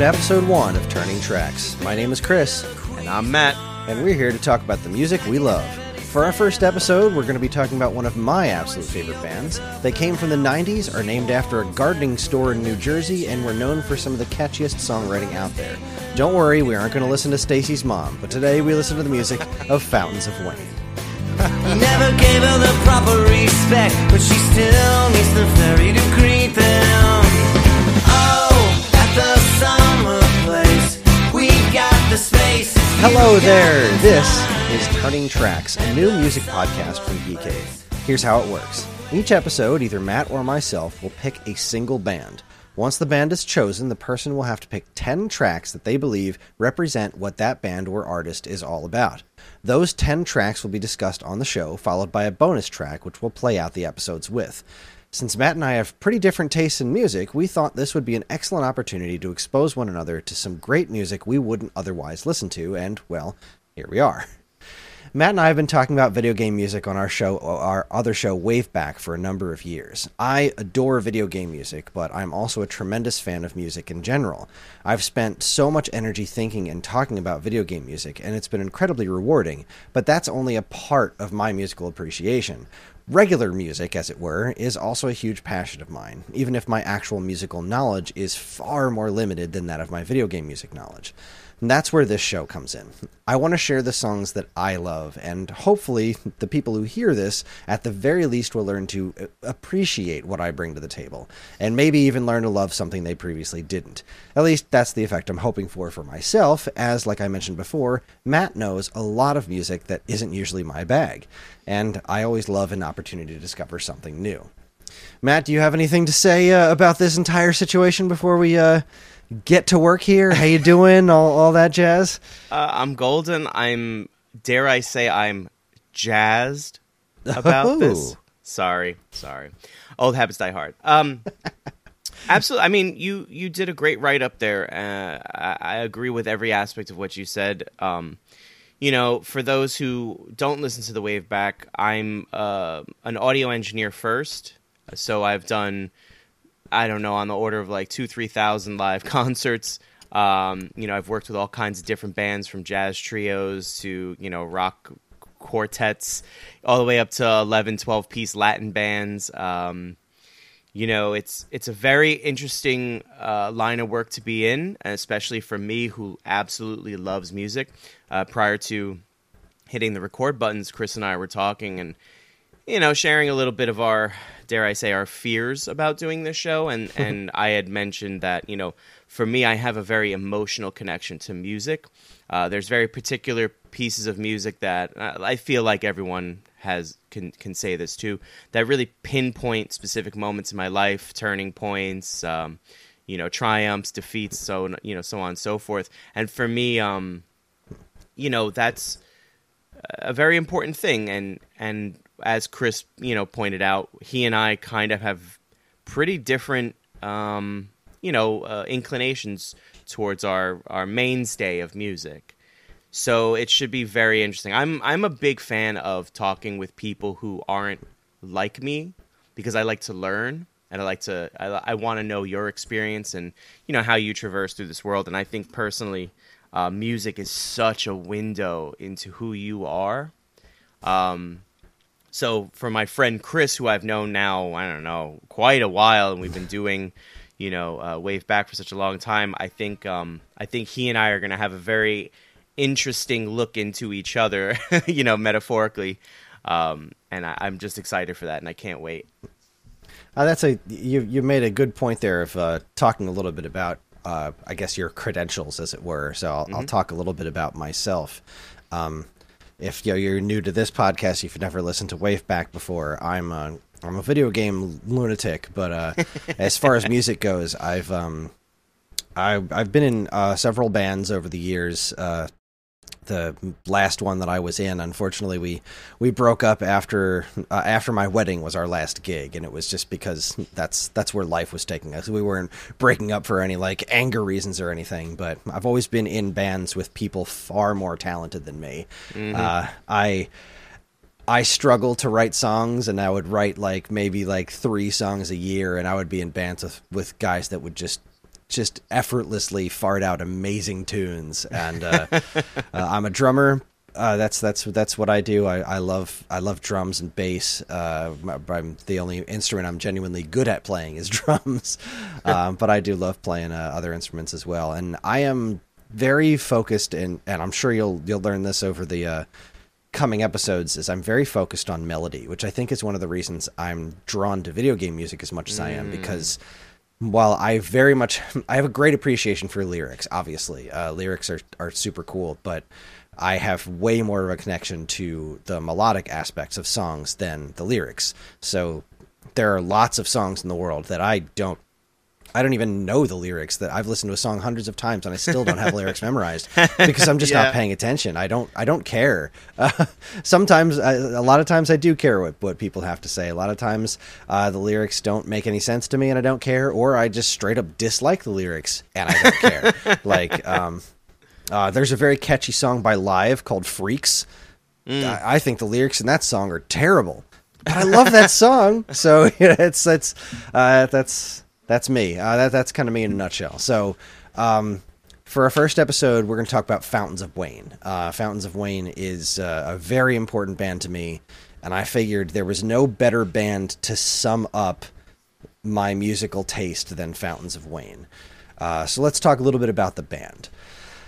to episode one of Turning Tracks. My name is Kris, And I'm Matt. and we're here to talk about the music we love. For our first episode, we're going to be talking about one of my absolute favorite bands. They came from the 90s, are named after a gardening store in New Jersey, and were known for some of the catchiest songwriting out there. Don't worry, we aren't going to listen to Stacy's mom, but today we listen to the music of Fountains of Wayne. Never gave her the proper respect, but she still needs the ferry to greet Hello there, this is Turning Tracks, a new music podcast from Geekade. Here's how it works. Each episode, either Matt or myself will pick a single band. Once the band is chosen, the person will have to pick 10 tracks that they believe represent what that band or artist is all about. Those 10 tracks will be discussed on the show, followed by a bonus track which we'll play out the episodes with. Since Matt and I have pretty different tastes in music, we thought this would be an excellent opportunity to expose one another to some great music we wouldn't otherwise listen to, and, well, here we are. Matt and I have been talking about video game music on our show, our other show, Waveback, for a number of years. I adore video game music, but I'm also a tremendous fan of music in general. I've spent so much energy thinking and talking about video game music, and it's been incredibly rewarding, but that's only a part of my musical appreciation. Regular music, as it were, is also a huge passion of mine, even if my actual musical knowledge is far more limited than that of my video game music knowledge. And that's where this show comes in. I want to share the songs that I love, and hopefully, the people who hear this, at the very least, will learn to uh, appreciate what I bring to the table, and maybe even learn to love something they previously didn't. At least, that's the effect I'm hoping for for myself, as, like I mentioned before, Matt knows a lot of music that isn't usually my bag, and I always love an opportunity to discover something new. Matt, do you have anything to say uh, about this entire situation before we uh, get to work here? How you doing? all, all that jazz. Uh, I'm golden. I'm, dare I say, I'm jazzed about Oh. this. Sorry, sorry. Old habits die hard. Um, absolutely. I mean, you you did a great write up there. Uh, I, I agree with every aspect of what you said. Um, you know, for those who don't listen to the Wave Back, I'm uh, an audio engineer first, so I've done I don't know, on the order of like two, three thousand live concerts. Um, you know, I've worked with all kinds of different bands from jazz trios to, you know, rock quartets, all the way up to 11, 12 piece Latin bands. Um, you know, it's it's a very interesting uh, line of work to be in, especially for me who absolutely loves music. Uh, prior to hitting the record buttons, Kris and I were talking and you know, sharing a little bit of our, dare I say, our fears about doing this show. And, and I had mentioned that, you know, for me, I have a very emotional connection to music. Uh, there's very particular pieces of music that uh, I feel like everyone has can can say this too that really pinpoint specific moments in my life, turning points, um, you know, triumphs, defeats, so you know, so on and so forth. And for me, um, you know, that's a very important thing and and as Kris you know pointed out he and I kind of have pretty different um you know uh, inclinations towards our our mainstay of music. So it should be very interesting. I'm i'm a big fan of talking with people who aren't like me because i like to learn and i like to i, I want to know your experience and you know how you traverse through this world. And i think personally uh, music is such a window into who you are. Um, so for my friend Kris, who I've known now, I don't know, quite a while, and we've been doing, you know, uh, Wave Back for such a long time. I think, um, I think he and I are going to have a very interesting look into each other, you know, metaphorically. Um, and I, I'm just excited for that, and I can't wait. Uh, that's a you. You made a good point there of uh, talking a little bit about, uh, I guess, your credentials, as it were. So I'll, I'll talk a little bit about myself. Um, if you know, you're new to this podcast, if you've never listened to Waveback before, I'm a I'm a video game lunatic. But uh, as far as music goes, I've um, I, I've been in uh, several bands over the years. Uh, the last one that I was in, unfortunately, we we broke up after uh, after my wedding was our last gig, and it was just because that's that's where life was taking us. We weren't breaking up for any like anger reasons or anything, but I've always been in bands with people far more talented than me. Uh, I. I struggle to write songs, and I would write like maybe like three songs a year, and I would be in bands with, with guys that would just just effortlessly fart out amazing tunes. And uh, uh, I'm a drummer. Uh, that's that's that's what I do. I, I love I love drums and bass. Uh, I'm the only instrument I'm genuinely good at playing is drums, um, but I do love playing uh, other instruments as well. And I am very focused, and and I'm sure you'll you'll learn this over the uh, coming episodes. Is I'm very focused on melody, which I think is one of the reasons I'm drawn to video game music as much as I am because while I very much I have a great appreciation for lyrics, obviously uh, lyrics are are super cool, but I have way more of a connection to the melodic aspects of songs than the lyrics. So there are lots of songs in the world that I don't I don't even know the lyrics that I've listened to a song hundreds of times and I still don't have lyrics memorized because I'm just Yeah. not paying attention. I don't I don't care. Uh, sometimes I, a lot of times I do care what what people have to say. A lot of times uh, the lyrics don't make any sense to me and I don't care or I just straight up dislike the lyrics and I don't care. like um uh, there's a very catchy song by Live called Freaks. I, I think the lyrics in that song are terrible, but I love that song. So yeah, it's it's uh, that's that's me. Uh, that that's kind of me in a nutshell. So. Um, for our first episode, we're going to talk about Fountains of Wayne. Uh, Fountains of Wayne is uh, a very important band to me, and I figured there was no better band to sum up my musical taste than Fountains of Wayne. Uh, so let's talk a little bit about the band.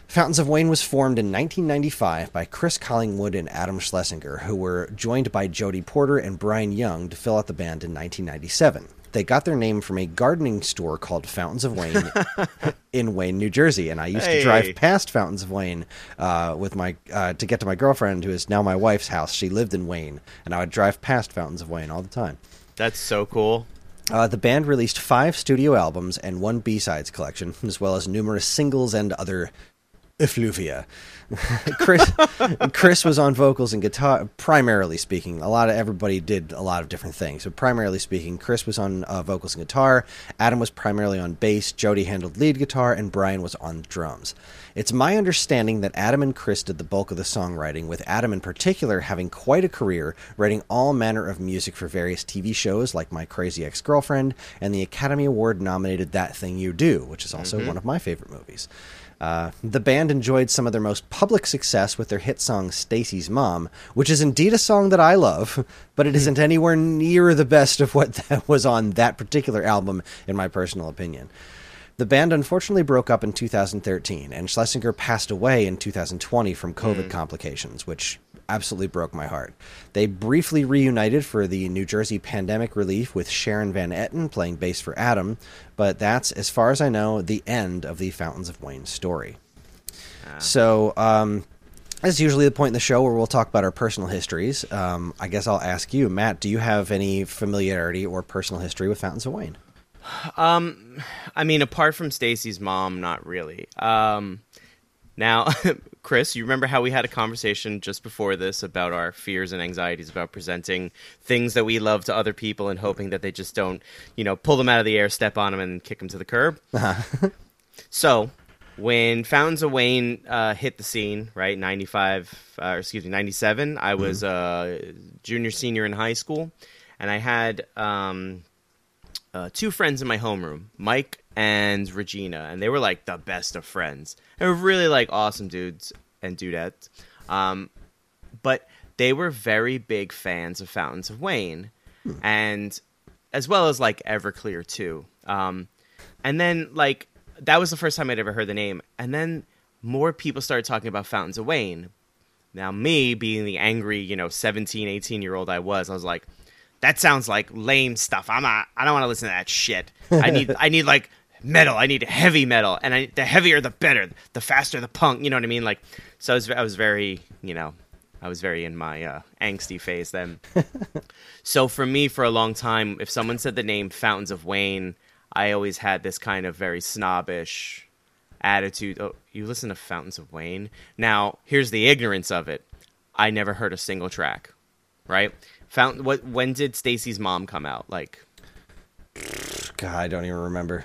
Fountains of Wayne was formed in 1995 by Chris Collingwood and Adam Schlesinger, who were joined by Jody Porter and Brian Young to fill out the band in 1997. They got their name from a gardening store called Fountains of Wayne in Wayne, New Jersey, and I used to drive past Fountains of Wayne uh, with my uh, to get to my girlfriend, who is now my wife's house. She lived in Wayne, and I would drive past Fountains of Wayne all the time. That's so cool. Uh, the band released five studio albums and one B-sides collection, as well as numerous singles and other effluvia. Chris, Chris was on vocals and guitar, primarily speaking. A lot of everybody did a lot of different things. So, primarily speaking, Chris was on uh, vocals and guitar. Adam was primarily on bass. Jody handled lead guitar, and Brian was on drums. It's my understanding that Adam and Chris did the bulk of the songwriting, with Adam in particular having quite a career writing all manner of music for various TV shows like My Crazy Ex Girlfriend and the Academy Award nominated That Thing You Do, which is also one of my favorite movies. Uh, the band enjoyed some of their most public success with their hit song Stacy's Mom, which is indeed a song that I love, but it isn't anywhere near the best of what that was on that particular album, in my personal opinion. The band unfortunately broke up in 2013, and Schlesinger passed away in 2020 from COVID complications, which absolutely broke my heart. They briefly reunited for the New Jersey pandemic relief with Sharon Van Etten playing bass for Adam, but that's, as far as I know, the end of the Fountains of Wayne story. So, um, as usually the point in the show where we'll talk about our personal histories, um, I guess I'll ask you, Matt, do you have any familiarity or personal history with Fountains of Wayne? I mean, apart from Stacy's mom, not really. Um, now, Kris, you remember how we had a conversation just before this about our fears and anxieties about presenting things that we love to other people and hoping that they just don't, you know, pull them out of the air, step on them, and kick them to the curb? so, when Fountains of Wayne uh, hit the scene, right, 95, uh, excuse me, 97, I was a junior, senior in high school, and I had. Um, uh, two friends in my homeroom, Mike and Regina, and they were like the best of friends. They were really like awesome dudes and dudettes. Um, but they were very big fans of Fountains of Wayne, and as well as like Everclear too. Um, and then like that was the first time I'd ever heard the name, and then more people started talking about Fountains of Wayne. Now, me being the angry, you know, 17, 18 year old I was, I was like, that sounds like lame stuff. I'm not, I don't want to listen to that shit. I need, I need like metal. I need heavy metal. And I, the heavier, the better. The faster, the punk. You know what I mean? Like, so I was, I was very, you know, I was very in my uh, angsty phase then. so for me, for a long time, if someone said the name Fountains of Wayne, I always had this kind of very snobbish attitude. Oh, you listen to Fountains of Wayne? Now, here's the ignorance of it. I never heard a single track, right? Fountain. What? When did Stacy's mom come out? Like, God, I don't even remember.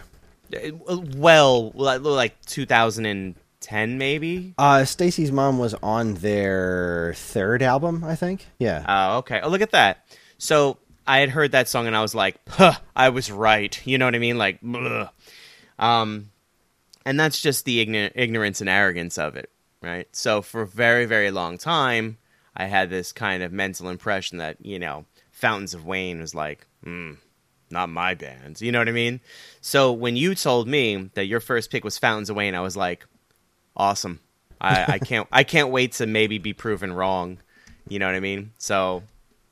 Uh, well, like, like 2010 maybe. Uh, Stacy's mom was on their third album, I think. Yeah. Oh, okay. Oh, look at that. So I had heard that song and I was like, huh, I was right. You know what I mean? Like, bleh. um, and that's just the ign- ignorance and arrogance of it, right? So for a very very long time, I had this kind of mental impression that you know Fountains of Wayne was like, hmm, not my band. You know what I mean? So when you told me that your first pick was Fountains of Wayne, I was like, awesome. I, I can't I can't wait to maybe be proven wrong. You know what I mean? So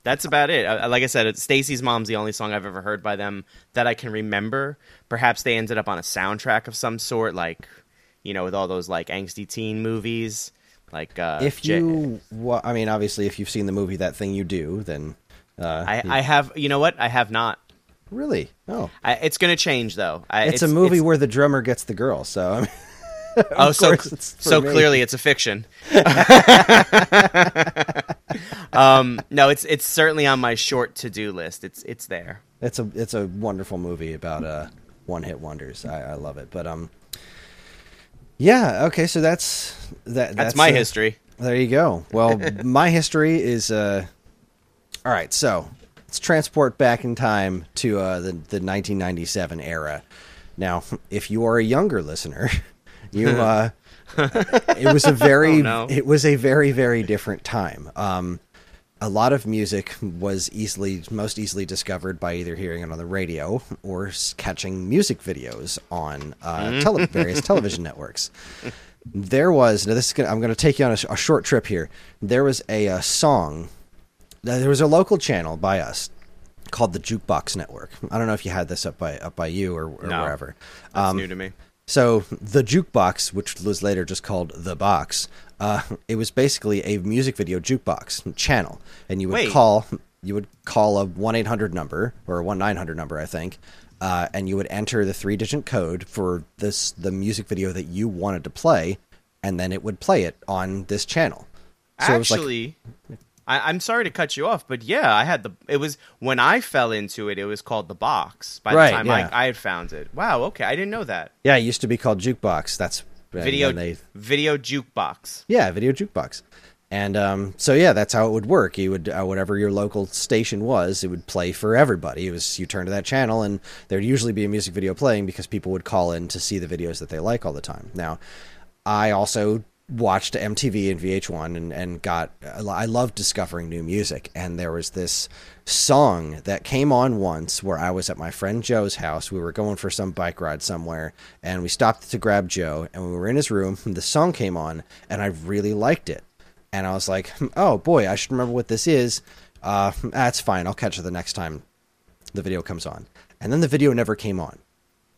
that's about it. I, like I said, Stacy's Mom's the only song I've ever heard by them that I can remember. Perhaps they ended up on a soundtrack of some sort, like you know, with all those like angsty teen movies. Like uh, if you, well, I mean, obviously, if you've seen the movie That Thing You Do, then uh, I, I have, you know what? I have not. Really, oh, I, it's going to change though. I, it's, a movie where the drummer gets the girl. So, I mean, oh, so it's so me. clearly it's a fiction. um, no, it's it's certainly on my short to do list. It's it's there. it's a it's a wonderful movie about uh one hit wonders. I, I love it. But um, yeah, okay, so that's that. That's, my uh, history. There you go. Well, my history is uh, all right. So let's transport back in time to uh, the the 1997 era. Now, if you are a younger listener, you uh, it was a very Oh, no. it was a very very different time. Um, a lot of music was easily most easily discovered by either hearing it on the radio or catching music videos on uh, tele- various television networks. There was now this is gonna, I'm going to take you on a, a short trip here. There was a, uh song. There was a local channel by us called the Jukebox Network. I don't know if you had this up by up by you or, or No. wherever. That's Um, new to me. so the jukebox, which was later just called the box, uh, it was basically a music video jukebox channel, and you would Wait. call you would call a one eight hundred number or a one nine hundred number, I think, uh, and you would enter the three digit code for this the music video that you wanted to play, and then it would play it on this channel. So was like- Actually, I, I'm sorry to cut you off, but yeah, I had the. It was when I fell into it. It was called the box. By Right, the time yeah. I, I had found it. Wow. Okay, I didn't know that. yeah, it used to be called jukebox. That's Video they video jukebox. Yeah, video jukebox. And um, so yeah, that's how it would work. You would uh, whatever your local station was, it would play for everybody. It was you turn to that channel, and there'd usually be a music video playing because people would call in to see the videos that they like all the time. Now, I also watched MTV and VH1 and, and got I love discovering new music. And there was this song that came on once where I was at my friend Joe's house. We were going for some bike ride somewhere and we stopped to grab Joe and we were in his room. The song came on and I really liked it. And I was like oh boy I should remember what this is. Uh that's fine. I'll catch it the next time the video comes on. And then the video never came on.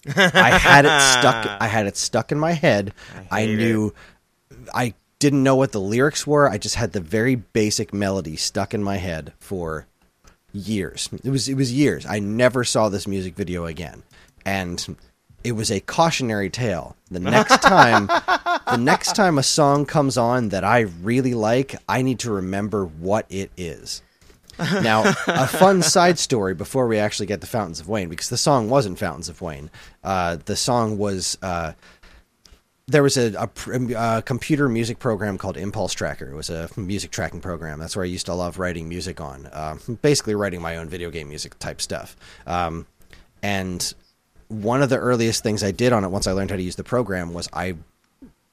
I had it stuck. I had it stuck in my head. I, hate knew. I didn't know what the lyrics were. I just had the very basic melody stuck in my head for years. It was it was years. I never saw this music video again, and it was a cautionary tale. The next time, the next time a song comes on that I really like, I need to remember what it is. Now, a fun side story before we actually get to Fountains of Wayne, because the song wasn't Fountains of Wayne. Uh, the song was uh, there was a, a, a computer music program called Impulse Tracker. It was a music tracking program. That's where I used to love writing music on. Uh, basically, writing my own video game music type stuff. Um, and one of the earliest things I did on it once I learned how to use the program was I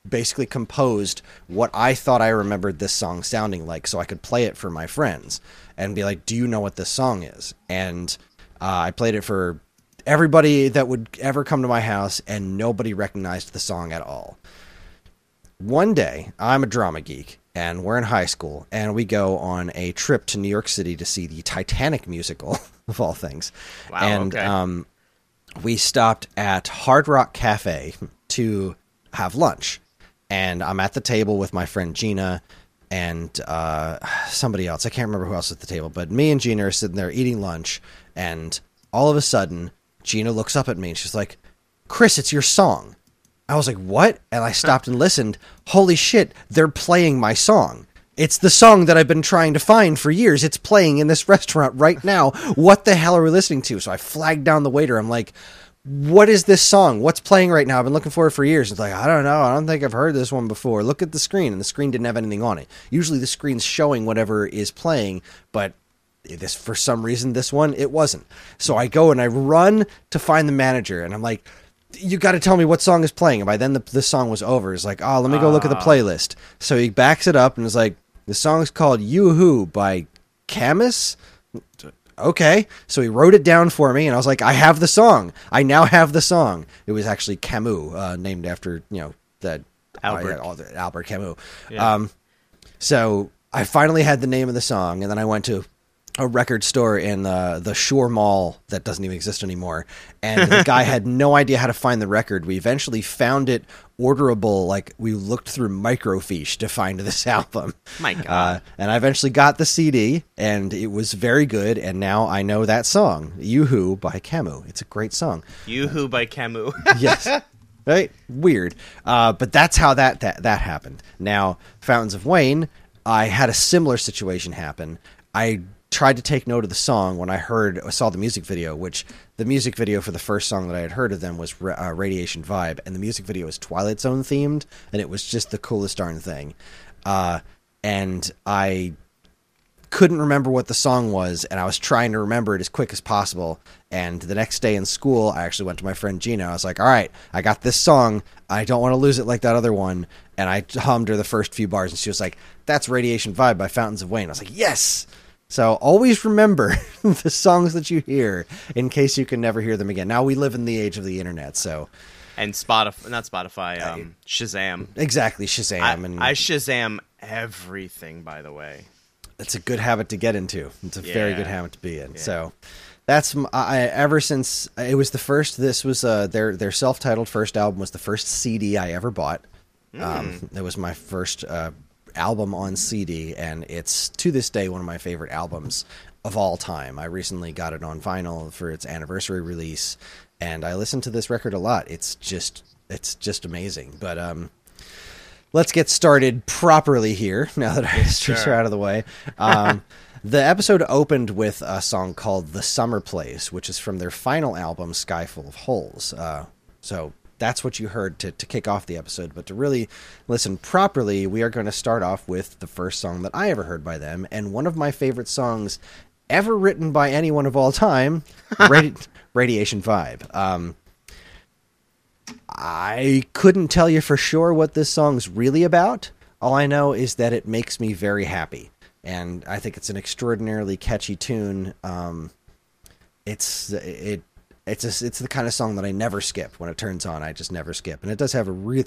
basically composed what I thought I remembered this song sounding like so I could play it for my friends and be like, Do you know what this song is? And uh, I played it for everybody that would ever come to my house, and nobody recognized the song at all. One day, I'm a drama geek, and we're in high school, and we go on a trip to New York City to see the Titanic musical, of all things. Wow, and okay. um, we stopped at Hard Rock Cafe to have lunch. And I'm at the table with my friend Gina and uh, somebody else. I can't remember who else was at the table, but me and Gina are sitting there eating lunch. And all of a sudden, Gina looks up at me and she's like, Kris, it's your song. I was like, what? And I stopped and listened. Holy shit, they're playing my song. It's the song that I've been trying to find for years. It's playing in this restaurant right now. What the hell are we listening to? So I flagged down the waiter. I'm like, what is this song? What's playing right now? I've been looking for it for years. It's like, I don't know. I don't think I've heard this one before. Look at the screen. And the screen didn't have anything on it. Usually the screen's showing whatever is playing, but this for some reason this one it wasn't. So I go and I run to find the manager and I'm like, you got to tell me what song is playing. And by then, the, the song was over. It's like, oh, let me go look at the playlist. So he backs it up and is like, the song's called Yoo-Hoo by Camus. Okay. So he wrote it down for me, and I was like, I have the song. I now have the song. It was actually Camus, uh, named after, you know, that Albert. uh, Albert Camus. Um, so I finally had the name of the song, and then I went to a record store in the the Shore Mall that doesn't even exist anymore, and the guy had no idea how to find the record. We eventually found it orderable. Like we looked through microfiche to find this album. My God. Uh, and I eventually got the CD, and it was very good. And now I know that song, "Yoo-Hoo" by Camus. It's a great song Yoo-Hoo by Camus. yes. Right? Weird. Uh, but that's how that, that that happened. Now, Fountains of Wayne, I had a similar situation happen. I tried to take note of the song when I heard saw the music video, which the music video for the first song that I had heard of them was uh, Radiation Vibe, and the music video was Twilight Zone themed, and it was just the coolest darn thing. Uh, and I couldn't remember what the song was, and I was trying to remember it as quick as possible. And the next day in school, I actually went to my friend Gina. I was like, "All right, I got this song. I don't want to lose it like that other one." And I hummed her the first few bars, and she was like, "That's Radiation Vibe by Fountains of Wayne." I was like, "Yes." So always remember the songs that you hear in case you can never hear them again. Now we live in the age of the internet, so and Spotify, not Spotify, um, Shazam. exactly Shazam, I, and I Shazam everything, by the way. it's a good habit to get into. It's a very good habit to be in. So that's I, ever since it was the first. This was uh, their their self titled first album was the first CD I ever bought. Um, it was my first uh, album on CD, and it's to this day one of my favorite albums of all time. I recently got it on vinyl for its anniversary release, and I listen to this record a lot. It's just it's just amazing. But um, let's get started properly here now that our histories sir. are out of the way. Um, the episode opened with a song called "The Summer Place," which is from their final album, "Sky Full of Holes." Uh, so that's what you heard to, to kick off the episode. But to really listen properly, we are going to start off with the first song that I ever heard by them, and one of my favorite songs ever written by anyone of all time, Radi- "Radiation Vibe." Um, I couldn't tell you for sure what this song's really about. All I know is that it makes me very happy, and I think it's an extraordinarily catchy tune. Um, it's it it's a, it's the kind of song that I never skip when it turns on. I just never skip, and it does have a really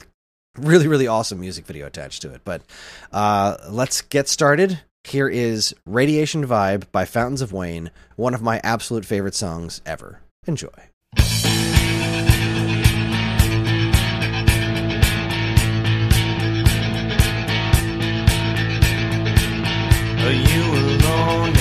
really really awesome music video attached to it. But uh, let's get started. Here is "Radiation Vibe" by Fountains of Wayne, one of my absolute favorite songs ever. Enjoy. Are you alone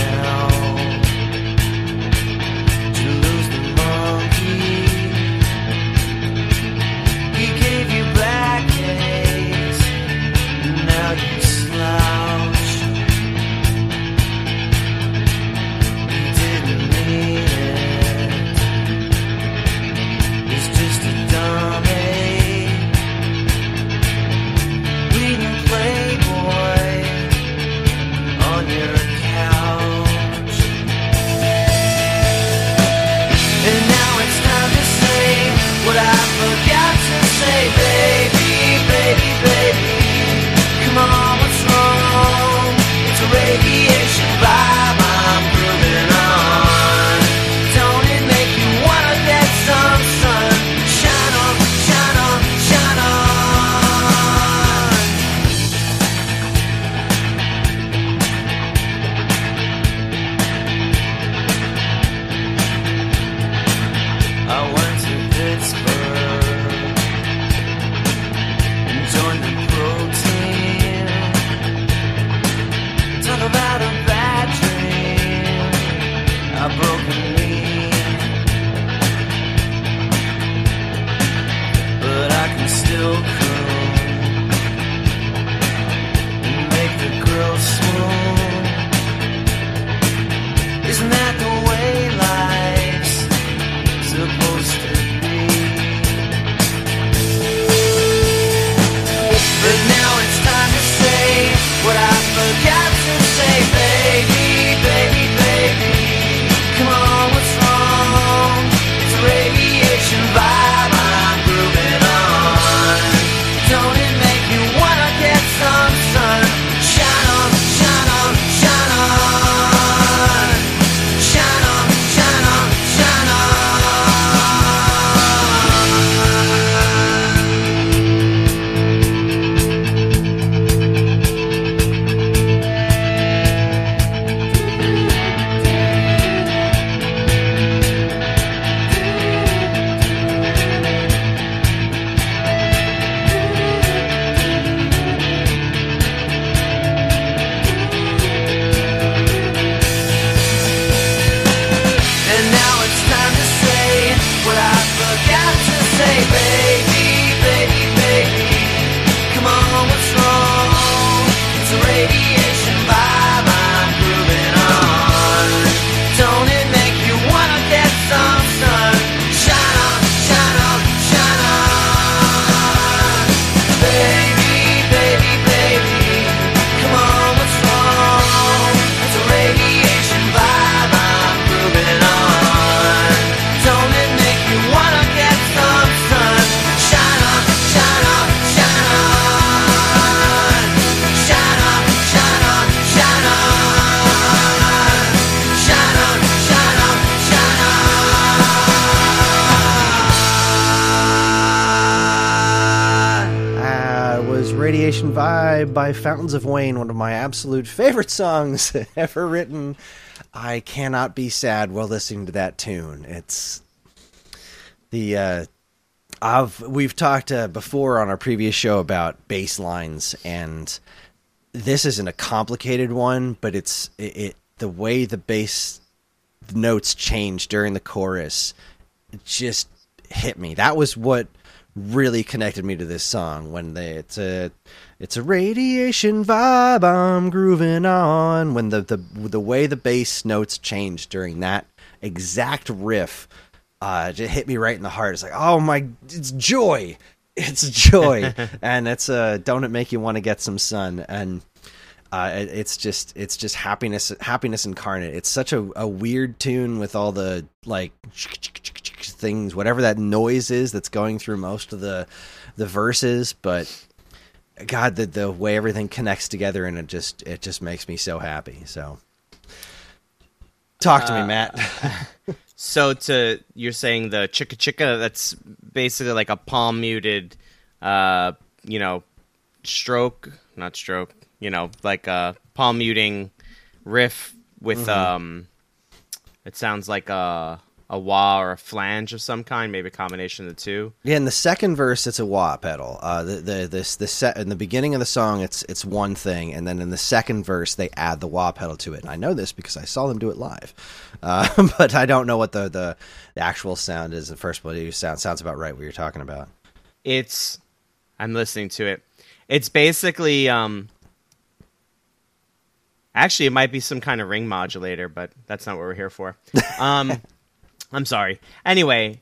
Fountains of Wayne, one of my absolute favorite songs ever written. I cannot be sad while listening to that tune. It's the uh, I've we've talked uh, before on our previous show about bass lines, and this isn't a complicated one, but it's it, it the way the bass notes change during the chorus just hit me. That was what really connected me to this song when they it's a it's a radiation vibe I'm grooving on. When the the the way the bass notes changed during that exact riff uh just hit me right in the heart. It's like oh my it's joy. It's joy. And it's uh don't it make you want to get some sun? And uh, it, it's just it's just happiness happiness incarnate. It's such a, a weird tune with all the like things, whatever that noise is that's going through most of the the verses. But God, the the way everything connects together and it just it just makes me so happy. So talk to Uh, me, Matt. So to you're saying the chicka chicka that's basically like a palm muted uh you know stroke not stroke you know like a palm muting riff with um it sounds like a a wah or a flange of some kind maybe a combination of the two Yeah, in the second verse, it's a wah pedal. Uh, the the this the set in the beginning of the song, it's it's one thing, and then in the second verse, they add the wah pedal to it. And I know this because I saw them do it live, uh, but I don't know what the, the the actual sound is. The first one you sound sounds about right what you're talking about. it's i'm listening to it it's basically um actually it might be some kind of ring modulator but that's not what we're here for um i'm sorry anyway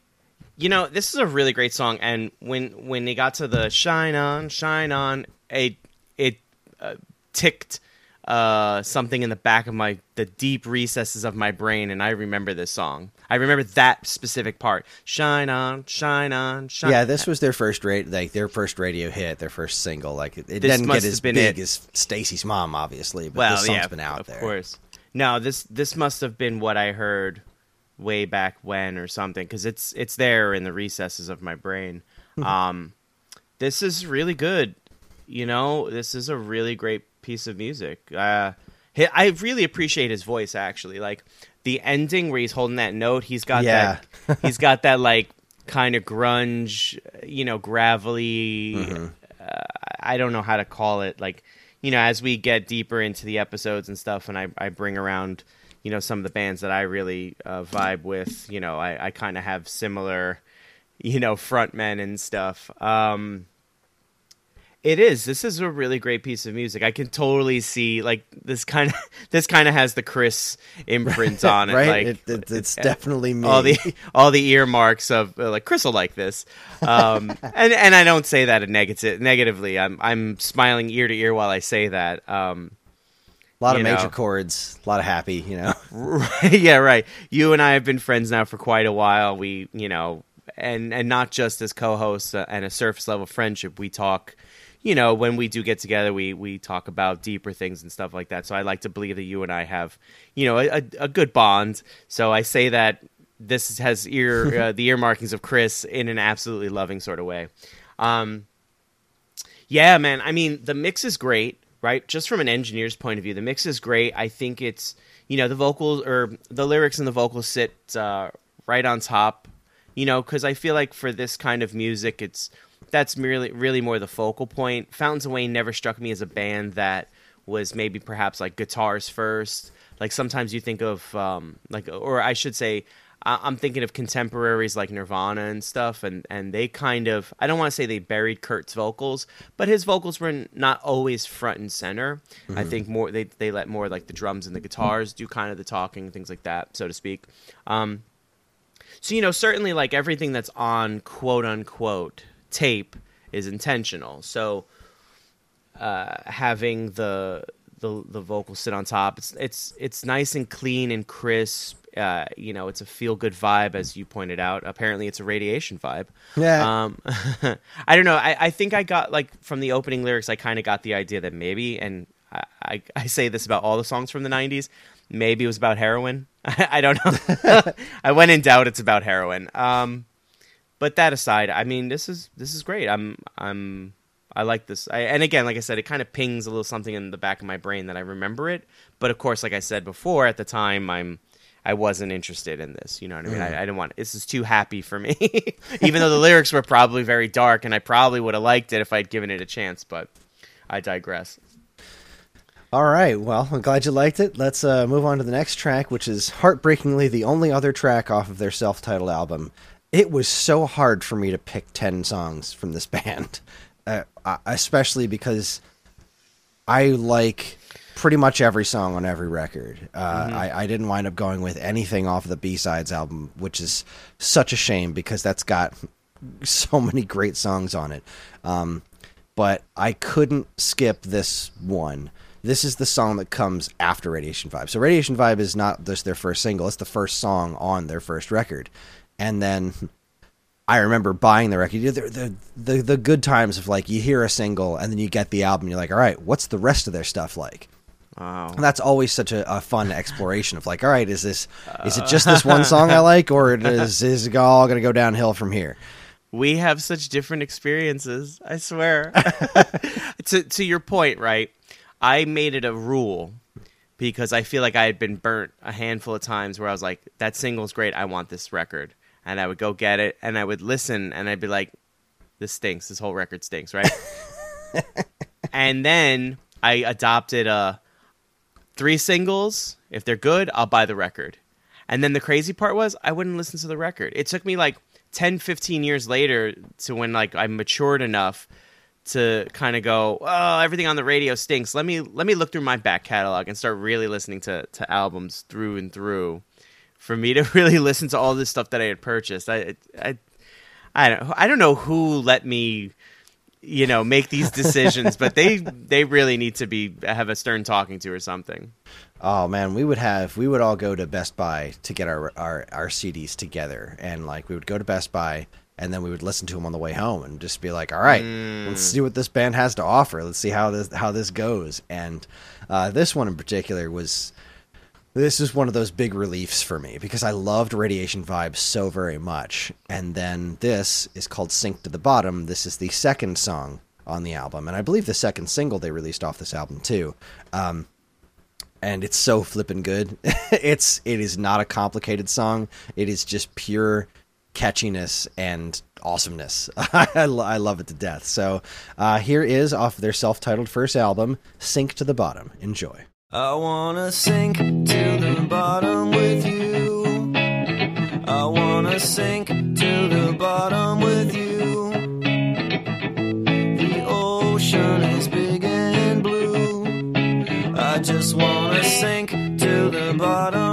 you know this is a really great song and when when they got to the shine on shine on it it uh, ticked uh something in the back of my the deep recesses of my brain and i remember this song i remember that specific part shine on shine on shine Yeah, this was their first rate, like their first radio hit, their first single. Like it, it didn't get as big it. as Stacy's mom, obviously, but well, this song's yeah, been out of there. Of course. No, this this must have been what I heard way back when or something because it's it's there in the recesses of my brain. um, this is really good. You know, this is a really great piece of music. Uh, I really appreciate his voice actually. Like the ending where he's holding that note, he's got Yeah. that he's got that like kind of grunge, you know, gravelly. Mm-hmm. Uh, I don't know how to call it. Like, you know, as we get deeper into the episodes and stuff, and I, I bring around, you know, some of the bands that I really uh, vibe with. You know, I, I kind of have similar, you know, frontmen and stuff. Um, it is. This is a really great piece of music. I can totally see like this kind of this kind of has the Kris imprint on it. right? Like It- it- it's definitely me. all the all the earmarks of uh, like Kris will like this, um, and and I don't say that in negative negatively. I'm I'm smiling ear to ear while I say that. Um, a lot of major know. chords, a lot of happy, you know. Yeah, right. You and I have been friends now for quite a while. We, you know, and and not just as co-hosts uh, and a surface level friendship. We talk, you know, when we do get together, we we talk about deeper things and stuff like that. So I like to believe that you and I have, you know, a, a good bond. So I say that this has ear uh, the ear markings of Kris in an absolutely loving sort of way. Um, yeah, man. I mean, the mix is great, right? Just from an engineer's point of view, the mix is great. I think it's, you know, the vocals or the lyrics and the vocals sit uh, right on top, you know, because I feel like for this kind of music, it's that's merely really more the focal point. Fountains of Wayne never struck me as a band that was maybe perhaps like guitars first. Like sometimes you think of um, like, or I should say, I- I'm thinking of contemporaries like Nirvana and stuff, and and they kind of I don't want to say they buried Kurt's vocals, but his vocals were not always front and center. I think more they they let more like the drums and the guitars do kind of the talking, things like that, so to speak. Um, so you know, certainly like everything that's on quote unquote tape is intentional. So uh, having the the the vocals sit on top, it's it's it's nice and clean and crisp. Uh, you know, it's a feel good vibe, as you pointed out. Apparently, it's a radiation vibe. Yeah. Um, I don't know. I, I think I got like from the opening lyrics, I kind of got the idea that maybe, and I, I, I say this about all the songs from the '90s, maybe it was about heroin. I, I don't know. I went in doubt it's about heroin. Um, but that aside, I mean, this is this is great. I'm I'm I like this. I, and again, like I said, it kind of pings a little something in the back of my brain that I remember it. But of course, like I said before, at the time, I'm I wasn't interested in this. You know what I mean? I, I didn't want. This is too happy for me. Even though the lyrics were probably very dark, and I probably would have liked it if I'd given it a chance. But I digress. All right. Well, I'm glad you liked it. Let's uh, move on to the next track, which is heartbreakingly the only other track off of their self titled album. It was so hard for me to pick 10 songs from this band, uh, especially because I like pretty much every song on every record. Uh, Mm-hmm. I, I didn't wind up going with anything off of the B Sides album, which is such a shame because that's got so many great songs on it. Um, but I couldn't skip this one. This is the song that comes after Radiation Vibe. So Radiation Vibe is not just their first single; it's the first song on their first record. And then I remember buying the record. The, the the the good times of like you hear a single and then you get the album. You're like, all right, what's the rest of their stuff like? Wow. That's always such a, a fun exploration of like, all right, is this is it just this one song I like, or is is it all going to go downhill from here? we have such different experiences. I swear. to to your point, right? I made it a rule because I feel like I had been burnt a handful of times where I was like, "That single's great. I want this record," and I would go get it, and I would listen, and I'd be like, "This stinks. This whole record stinks." Right? and then I adopted a three singles. If they're good, I'll buy the record. And then the crazy part was I wouldn't listen to the record. It took me like 10, 15 years later to when like I matured enough to kind of go, oh, everything on the radio stinks. Let me let me look through my back catalog and start really listening to to albums through and through. For me to really listen to all this stuff that I had purchased, I I I don't I don't know who let me you know make these decisions, but they they really need to be have a stern talking to or something. Oh man, we would have we would all go to Best Buy to get our our, our CDs together, and like we would go to Best Buy, and then we would listen to them on the way home, and just be like, all right, let's see what this band has to offer. Let's see how this how this goes. And uh, this one in particular was this is one of those big reliefs for me because I loved Radiation Vibes so very much. And then this is called Sink to the Bottom. This is the second song on the album, and I believe the second single they released off this album too. Um, and it's so flippin' good. it's it is not a complicated song. It is just pure catchiness and awesomeness. I, lo- I love it to death. So uh, here is off their self-titled first album, "Sink to the Bottom." Enjoy. I wanna sink to the bottom with you. I wanna sink to the bottom with you. The ocean is big and blue. I just wanna sink to the bottom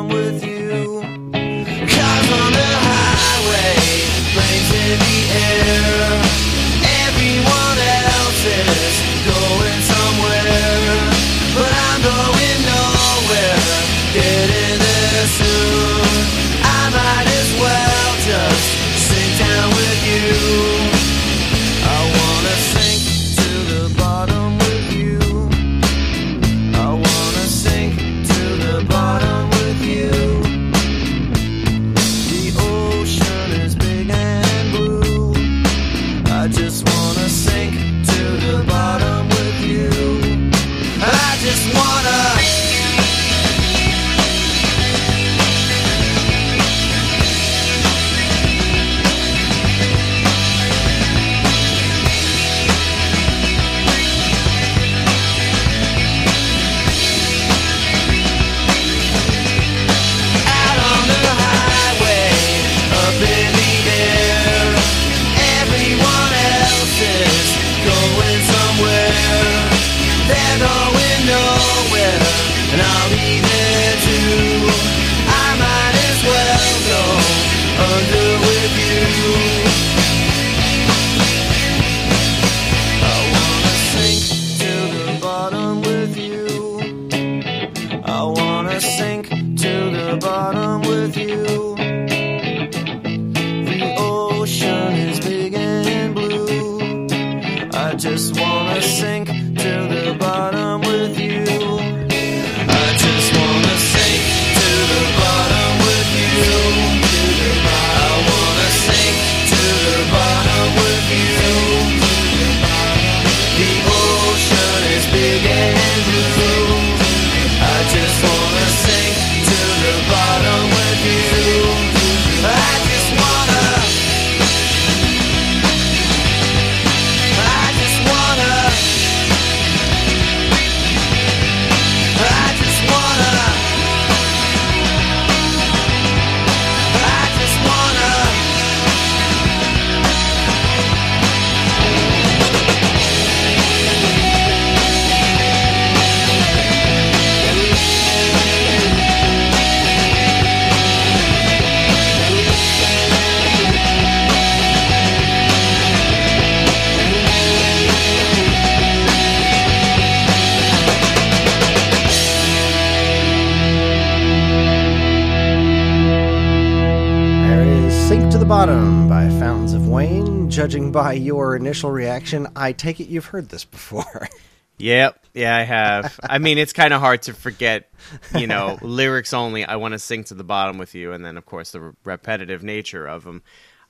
Judging by your initial reaction, I take it you've heard this before. Yep. Yeah, I have. I mean, it's kind of hard to forget, you know, lyrics only. I want to sing to the bottom with you, and then of course the repetitive nature of them.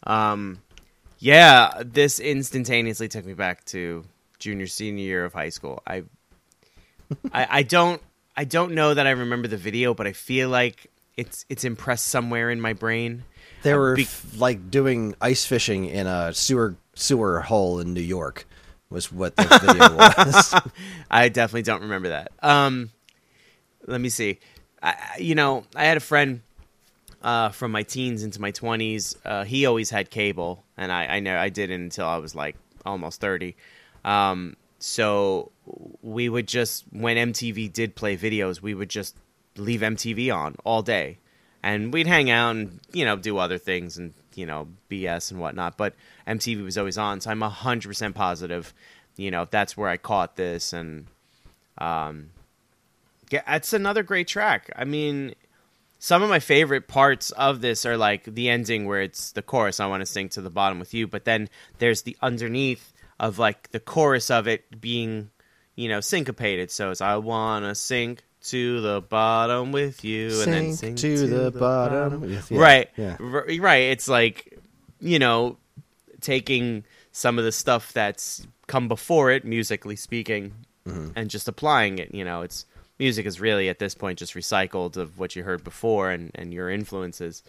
Um, yeah, this instantaneously took me back to junior senior year of high school. I, I, I don't, I don't know that I remember the video, but I feel like it's it's impressed somewhere in my brain. They were Be- f- like doing ice fishing in a sewer sewer hole in New York. Was what the video was. I definitely don't remember that. Um, let me see. I, you know, I had a friend uh, from my teens into my twenties. Uh, he always had cable, and I, I know I didn't until I was like almost thirty. Um, so we would just when MTV did play videos, we would just leave MTV on all day, and we'd hang out and you know do other things and you know BS and whatnot. But MTV was always on, so I'm hundred percent positive. You know that's where I caught this, and um, yeah, it's another great track. I mean, some of my favorite parts of this are like the ending where it's the chorus i want to sing to the bottom with you but then there's the underneath of like the chorus of it being you know syncopated so it's i want to sink to the bottom with you and then Sink sing to the bottom with you. right Yeah. Right it's like you know taking some of the stuff that's come before it musically speaking Mm-hmm. and just applying it you know it's music is really at this point just recycled of what you heard before and and your influences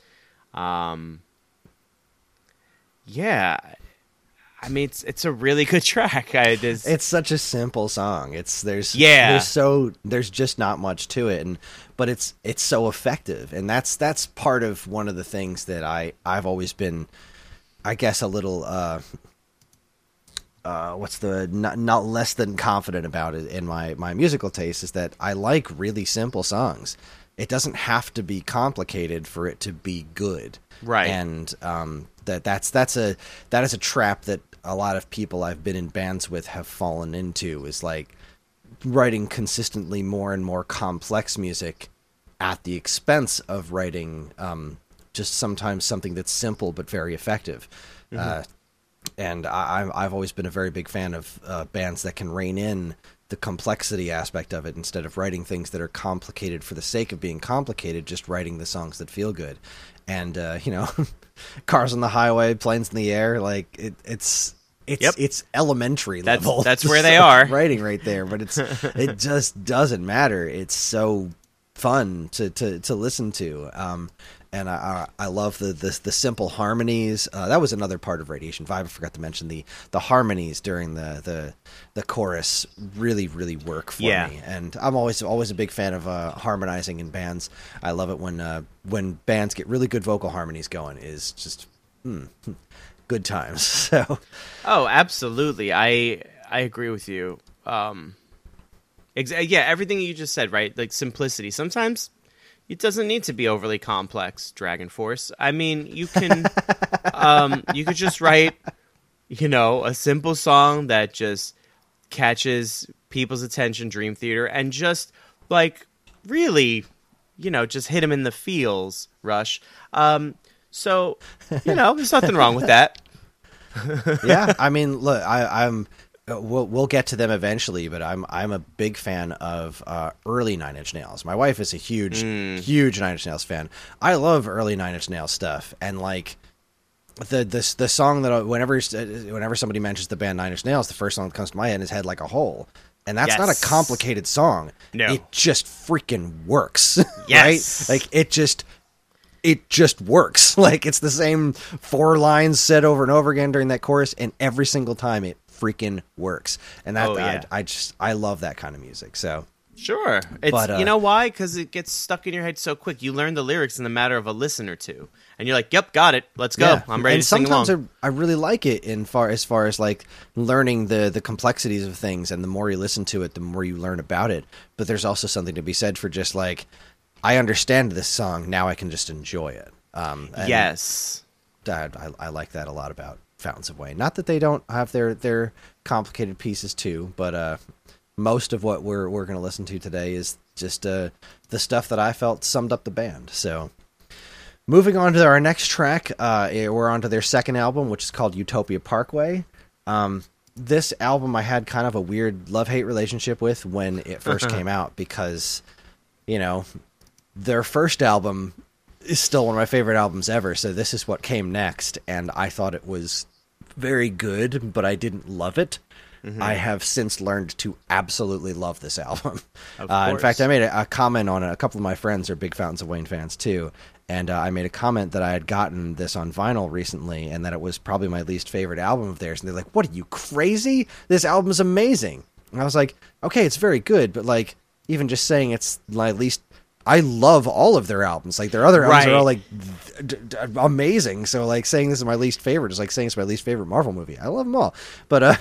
um yeah i mean it's it's a really good track I, there's, It's such a simple song. It's there's Yeah. there's so there's just not much to it, and but it's it's so effective, and that's that's part of one of the things that I I've always been, I guess, a little uh, uh, what's the not not less than confident about it in my my musical taste is that I like really simple songs. It doesn't have to be complicated for it to be good, Right. And um, that that's that's a that is a trap that a lot of people I've been in bands with have fallen into. Is like writing consistently more and more complex music at the expense of writing um, just sometimes something that's simple but very effective. Uh, and I, I've always been a very big fan of uh, bands that can rein in the complexity aspect of it instead of writing things that are complicated for the sake of being complicated. Just writing the songs that feel good, and uh, you know, cars on the highway, planes in the air, like it, it's. It's Yep. it's elementary That's- level. that's where they are. writing right there, but it's it just doesn't matter. It's so fun to to, to listen to. Um, and I, I I love the, the the simple harmonies. Uh, that was another part of Radiation Vibe. I forgot to mention the the harmonies during the the the chorus really really work for Yeah. me. And I'm always always a big fan of uh, harmonizing in bands. I love it when uh, when bands get really good vocal harmonies going. Is just mm, good times. So Oh, absolutely. I I agree with you. Um, exa- yeah, everything you just said, right? Like simplicity. Sometimes it doesn't need to be overly complex. DragonForce. I mean, you can um, you could just write, you know, a simple song that just catches people's attention. Dream Theater, and just like really, you know, just hit them in the feels. Rush. Um, so you know, there's nothing wrong with that. yeah, I mean, look, I, I'm. Uh, We'll we'll get to them eventually, but I'm I'm a big fan of uh, early Nine Inch Nails. My wife is a huge huge Nine Inch Nails fan. I love early Nine Inch Nails stuff, and like the the the song that I, whenever whenever somebody mentions the band Nine Inch Nails, the first song that comes to my head is "Head Like a Hole," and that's not a complicated song. No. it just freaking works. Yes. right? Like it just it just works. Like it's the same four lines said over and over again during that chorus, and every single time it freaking works. And that Oh, yeah. I, I just I love that kind of music. So Sure. It's But, uh, you know why? Because it gets stuck in your head so quick. You learn the lyrics in the matter of a listen or two, and you're like, "Yep, got it. Let's go. I'm ready and to sing sometimes along." I, I really like it in far as far as like learning the the complexities of things, and the more you listen to it, the more you learn about it. But there's also something to be said for just like I understand this song now, I can just enjoy it. Um, yes. I, I, I like that a lot about Fountains of Wayne. Not that they don't have their their complicated pieces too, but uh, most of what we're we're going to listen to today is just uh, the stuff that I felt summed up the band. So moving on to our next track, uh, eh, we're on to their second album, which is called Utopia Parkway. Um, this album I had kind of a weird love hate relationship with when it first came out because, you know, their first album is still one of my favorite albums ever. So this is what came next, and I thought it was very good, but I didn't love it. I have since learned to absolutely love this album. Uh, in fact, I made a, a comment on it. A couple of my friends are big Fountains of Wayne fans too, and uh, I made a comment that I had gotten this on vinyl recently, and that it was probably my least favorite album of theirs. And they're like, "What are you crazy? This album's amazing." And I was like, "Okay, it's very good, but like, even just saying it's my least." I love all of their albums. Like their other albums are all like d- d- amazing. So like saying this is my least favorite is like saying it's my least favorite Marvel movie. I love them all, but uh,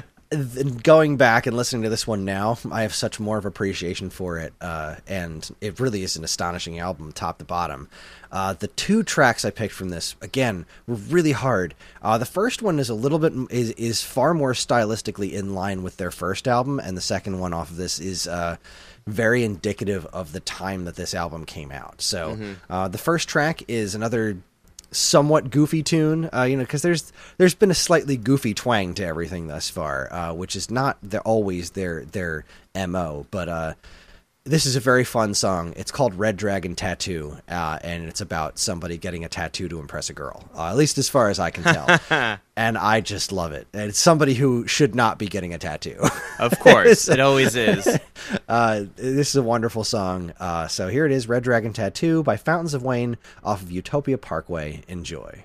th- going back and listening to this one now, I have such more of appreciation for it, uh, and it really is an astonishing album, top to bottom. Uh, the two tracks I picked from this again were really hard. Uh, the first one is a little bit is is far more stylistically in line with their first album, and the second one off of this is. Very indicative of the time that this album came out. So, uh, the first track is another somewhat goofy tune, uh, you know, because there's there's been a slightly goofy twang to everything thus far, uh, which is not the, always their their mo. But uh, this is a very fun song. It's called Red Dragon Tattoo, uh, and it's about somebody getting a tattoo to impress a girl, uh, at least as far as I can tell. and I just love it. And it's somebody who should not be getting a tattoo. Of course, it always is. Uh, this is a wonderful song. Uh, so here it is Red Dragon Tattoo by Fountains of Wayne off of Utopia Parkway. Enjoy.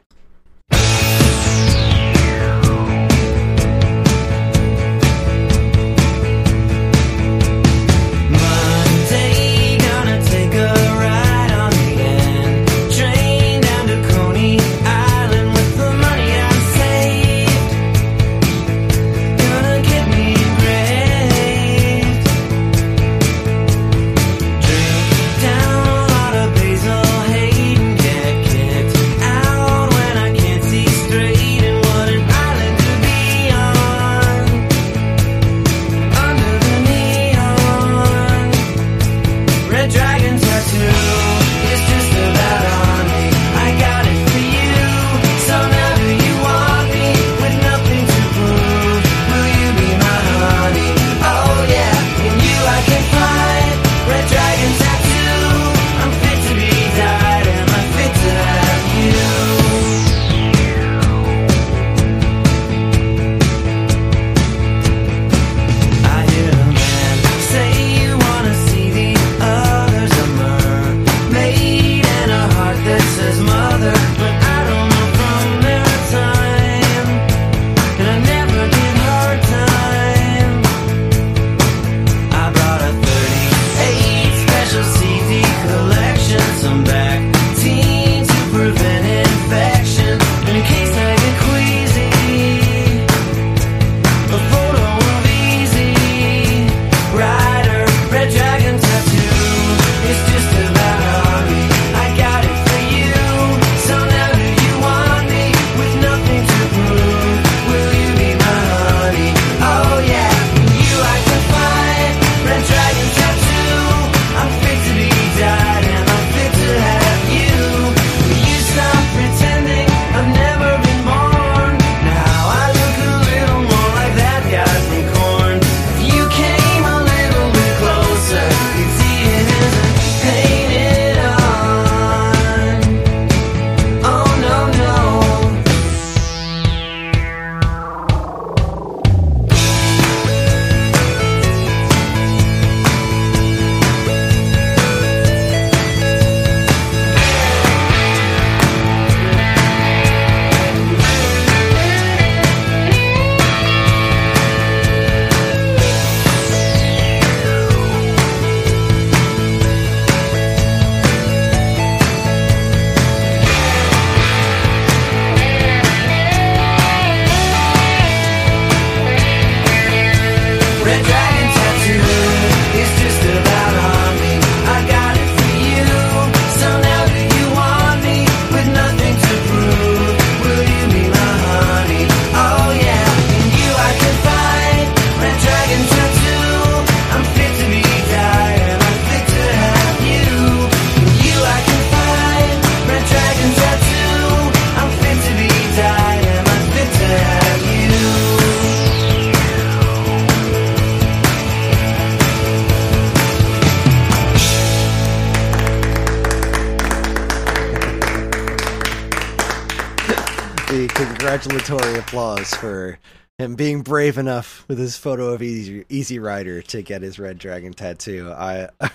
Congratulatory applause for him being brave enough with his photo of Easy, Easy Rider to get his Red Dragon tattoo. I.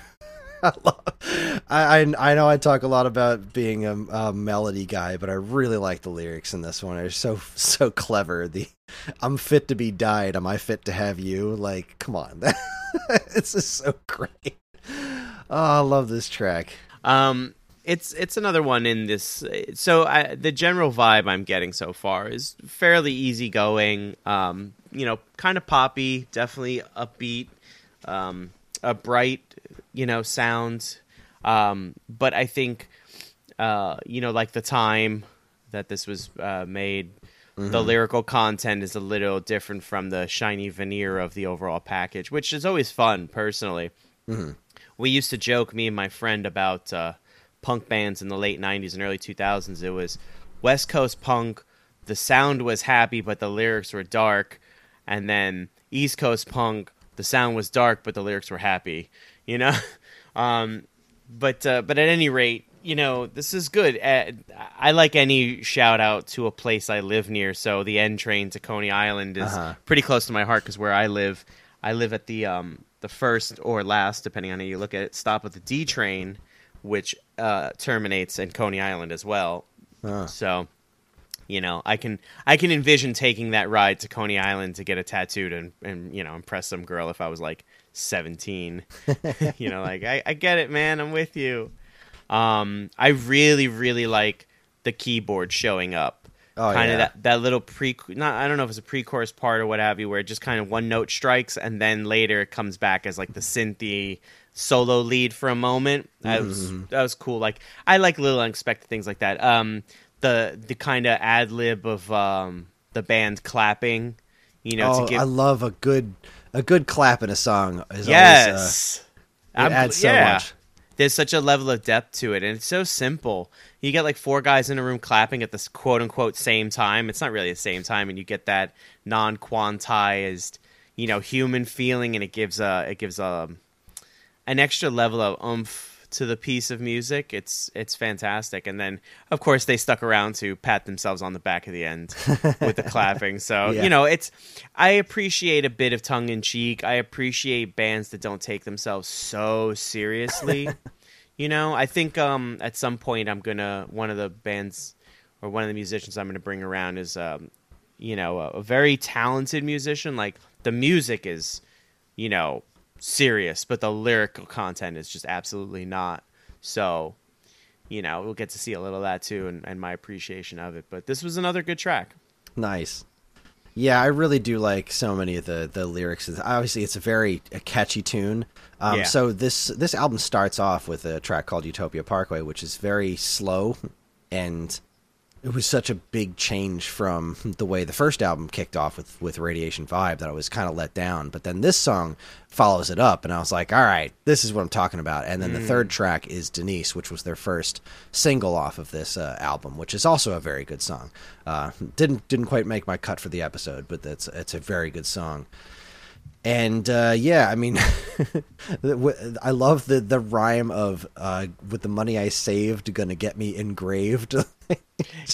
I, love, I, I know I talk a lot about being a, a, melody guy, but I really like the lyrics in this one. They're so so clever. The I'm fit to be dyed. Am I fit to have you? Like, come on, this is so great. Oh, I love this track. Um, it's it's another one in this. So I, the general vibe I'm getting so far is fairly easygoing. Um, you know, kind of poppy, definitely upbeat, um, a bright, you know, sound. Um, but I think, uh, you know, like the time that this was uh, made, mm-hmm. the lyrical content is a little different from the shiny veneer of the overall package, which is always fun. Personally, mm-hmm. we used to joke, me and my friend, about. Uh, punk bands in the late 90s and early 2000s. It was West Coast punk. The sound was happy, but the lyrics were dark. And then East Coast punk, the sound was dark, but the lyrics were happy. You know, um, but uh, but at any rate, you know this is good. Uh, I like any shout out to a place I live near. So the N train to Coney Island is uh-huh. pretty close to my heart because where I live, I live at the um, the first or last, depending on how you look at it, stop of the D train which uh, terminates in Coney Island as well. Uh. So, you know, I can I can envision taking that ride to Coney Island to get a tattooed and and you know impress some girl if I was like seventeen. you know, like I, I get it, man. I'm with you. Um, I really really like the keyboard showing up. Oh, kind of yeah. that, that little pre not I don't know if it's a pre-chorus part or what have you where it just kind of one note strikes and then later it comes back as like the synthy solo lead for a moment. That mm-hmm. was that was cool. Like I like little unexpected things like that. Um, the the kind of ad lib of um the band clapping. You know, oh, give... I love a good a good clap in a song. Is yes, always, uh, it adds so yeah. much. There's such a level of depth to it, and it's so simple. You get like four guys in a room clapping at this quote unquote same time. It's not really the same time, and you get that non quantized, you know, human feeling, and it gives a it gives a an extra level of oomph to the piece of music. It's it's fantastic. And then of course they stuck around to pat themselves on the back of the end with the clapping. So, yeah. you know, it's I appreciate a bit of tongue in cheek. I appreciate bands that don't take themselves so seriously. you know, I think um at some point I'm going to one of the bands or one of the musicians I'm going to bring around is um you know, a, a very talented musician like the music is you know serious, but the lyrical content is just absolutely not. So, you know, we'll get to see a little of that too and, and my appreciation of it. But this was another good track. Nice. Yeah, I really do like so many of the the lyrics. Obviously, it's a very a catchy tune. Um, yeah. So this this album starts off with a track called Utopia Parkway, which is very slow and it was such a big change from the way the first album kicked off with with Radiation Vibe that I was kind of let down. But then this song follows it up, and I was like, all right, this is what I'm talking about. And then mm. the third track is Denise, which was their first single off of this uh, album, which is also a very good song. Uh, didn't didn't quite make my cut for the episode, but it's it's a very good song and uh, yeah, I mean, I love the the rhyme of uh, "with the money I saved, gonna get me engraved."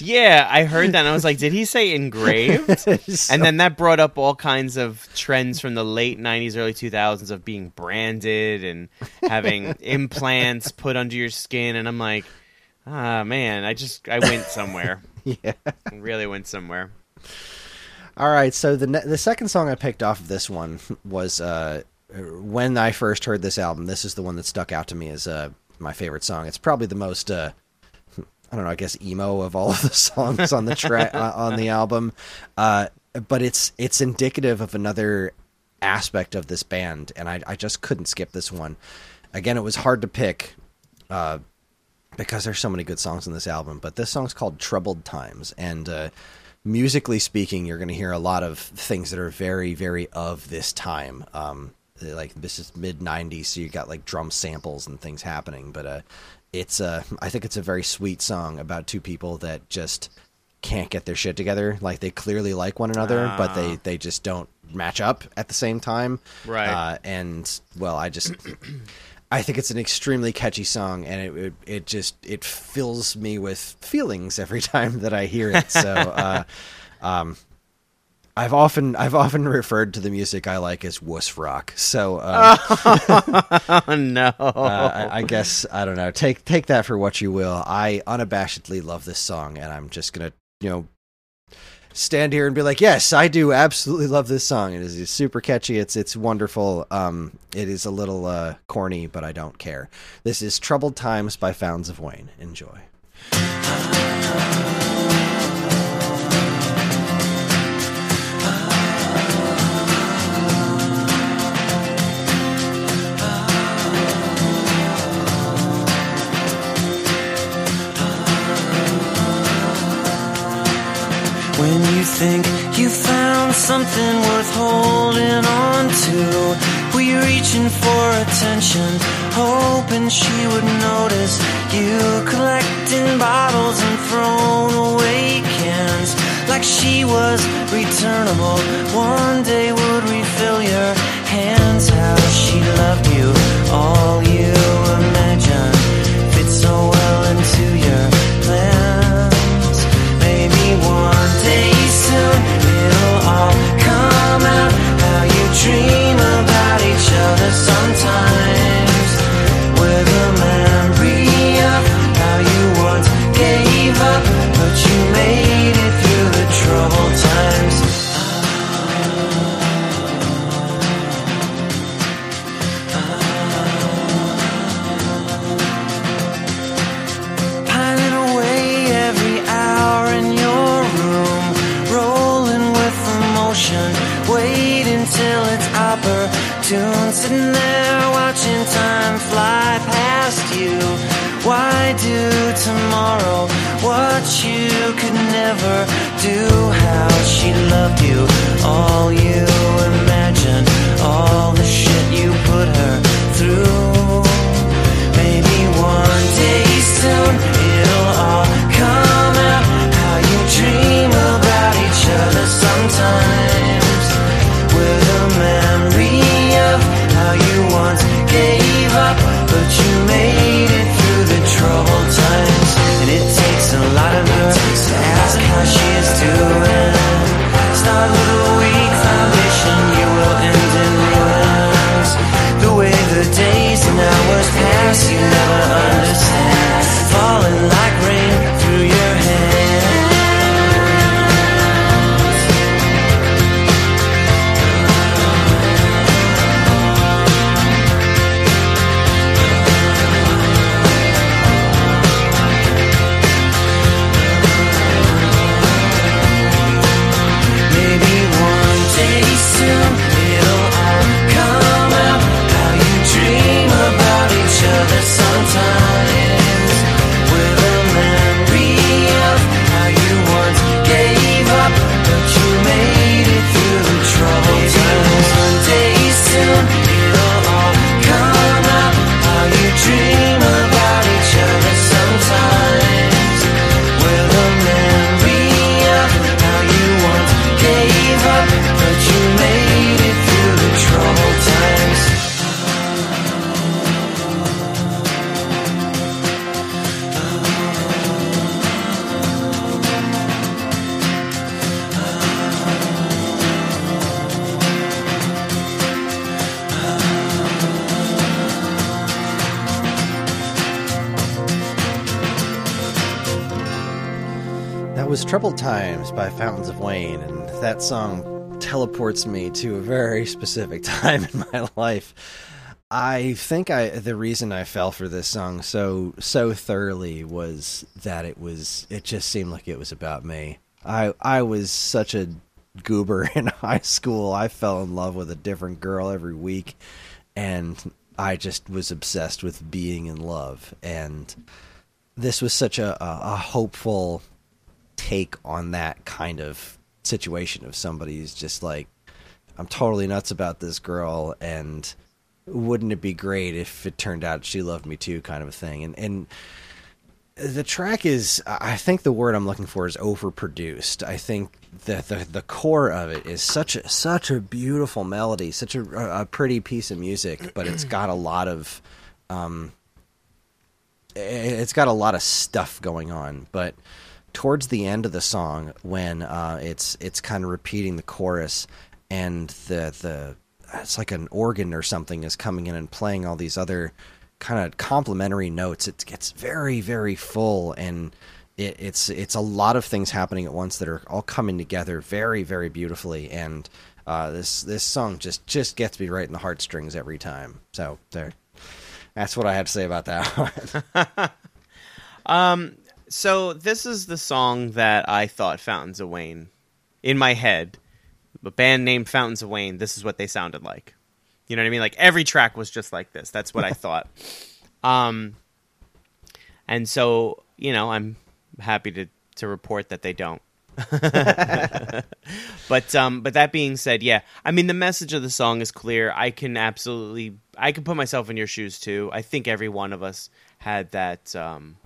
yeah, I heard that, and I was like, "Did he say engraved?" so... And then that brought up all kinds of trends from the late '90s, early 2000s of being branded and having implants put under your skin, and I'm like, "Ah, man, I just I went somewhere. yeah, really went somewhere." All right, so the ne- the second song I picked off of this one was uh, when I first heard this album. This is the one that stuck out to me as uh, my favorite song. It's probably the most uh, I don't know, I guess emo of all of the songs on the track uh, on the album. Uh, but it's it's indicative of another aspect of this band, and I I just couldn't skip this one. Again, it was hard to pick. Uh, because there's so many good songs in this album, but this song's called "Troubled Times," and uh, musically speaking, you're going to hear a lot of things that are very, very of this time. Um, like this is mid '90s, so you got like drum samples and things happening. But uh, it's a I think it's a very sweet song about two people that just can't get their shit together. Like they clearly like one another, but they ah. they just don't match up at the same time. Right. Uh, and well, I just. I think it's an extremely catchy song, and it, it it just it fills me with feelings every time that I hear it. So, uh, um, I've often I've often referred to the music I like as wuss rock. So, um, Oh no. uh, I, I guess I don't know. Take take that for what you will. I unabashedly love this song, and I'm just gonna you know stand here and be like, yes, I do absolutely love this song. It is super catchy. It's it's wonderful. Um, it is a little uh, corny, but I don't care. This is "Troubled Times" by Fountains of Wayne. Enjoy. When you think you found something worth holding on to, were you reaching for attention, hoping she would notice you collecting bottles and thrown away cans like she was returnable? One day would refill your hands. How she loved you, all you specific time in my life. I think I the reason I fell for this song so so thoroughly was that it was it just seemed like it was about me. I I was such a goober in high school. I fell in love with a different girl every week and I just was obsessed with being in love and this was such a, a, a hopeful take on that kind of situation of somebody's just like I'm totally nuts about this girl and wouldn't it be great if it turned out she loved me too kind of a thing and and the track is I think the word I'm looking for is overproduced. I think that the the core of it is such a such a beautiful melody, such a, a pretty piece of music, but it's got a lot of um, it's got a lot of stuff going on, but towards the end of the song, when uh, it's it's kind of repeating the chorus, and the the it's like an organ or something is coming in and playing all these other kind of complementary notes. It gets very very full and. It, it's it's a lot of things happening at once that are all coming together very very beautifully and uh, this this song just just gets me right in the heartstrings every time so there that's what I had to say about that one. So this is the song that I thought Fountains of Wayne in my head. A band named Fountains of Wayne. This is what they sounded like. You know what I mean? Like every track was just like this. That's what I thought. Um, and so you know, I'm happy to to report that they don't. but um, but that being said, yeah, I mean the message of the song is clear. I can absolutely, I can put myself in your shoes too. I think every one of us had that. Um,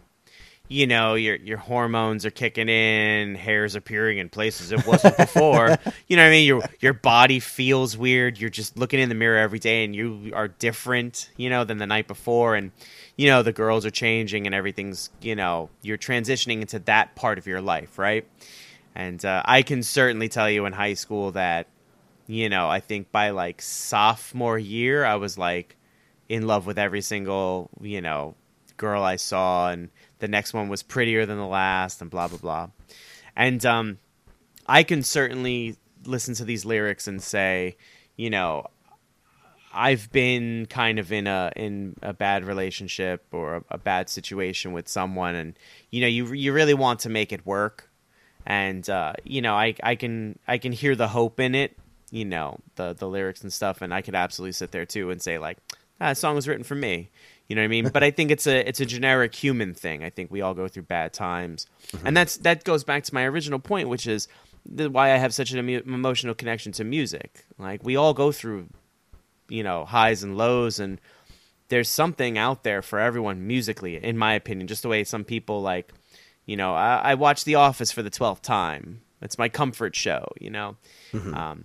you know, your your hormones are kicking in, hair's appearing in places it wasn't before. you know what I mean? Your your body feels weird. You're just looking in the mirror every day, and you are different, you know, than the night before, and you know the girls are changing, and everything's, you know, you're transitioning into that part of your life, right? And uh, I can certainly tell you in high school that, you know, I think by like sophomore year, I was like in love with every single, you know, girl I saw, and the next one was prettier than the last, and blah blah blah. And um, I can certainly listen to these lyrics and say, you know, I've been kind of in a in a bad relationship or a, a bad situation with someone, and you know, you you really want to make it work, and uh, you know, I I can I can hear the hope in it, you know, the the lyrics and stuff, and I could absolutely sit there too and say like, ah, that song was written for me. You know what I mean? but I think it's a it's a generic human thing. I think we all go through bad times, and that's that goes back to my original point, which is the, why I have such an emo- emotional connection to music. Like we all go through, you know, highs and lows, and there's something out there for everyone musically, in my opinion. Just the way some people like, you know, I, I watch The Office for the twelfth time. It's my comfort show, you know. Um,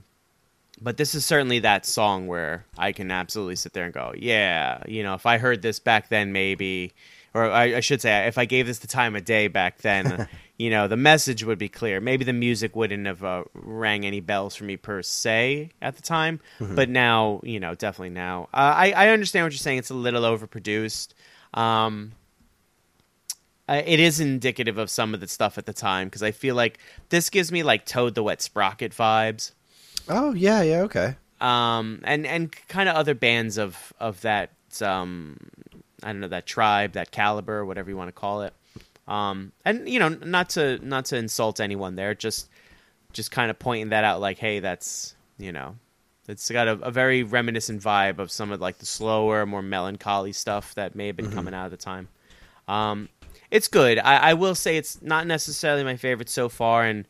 but this is certainly that song where I can absolutely sit there and go, yeah, you know, if I heard this back then, maybe, or I, I should say, if I gave this the time of day back then, you know, the message would be clear. Maybe the music wouldn't have uh, rang any bells for me per se at the time, but now, you know, definitely now. Uh, I I understand what you're saying. It's a little overproduced. Um, it is indicative of some of the stuff at the time because I feel like this gives me like Toad the Wet Sprocket vibes oh yeah, yeah, okay. um, and and kind of other bands of of that um, I don't know that tribe, that caliber, whatever you want to call it. Um, and you know, not to not to insult anyone there, just just kind of pointing that out, like, hey, that's you know, it's got a, a very reminiscent vibe of some of like the slower, more melancholy stuff that may have been coming out at the time. Um, it's good. I, I will say it's not necessarily my favorite so far, and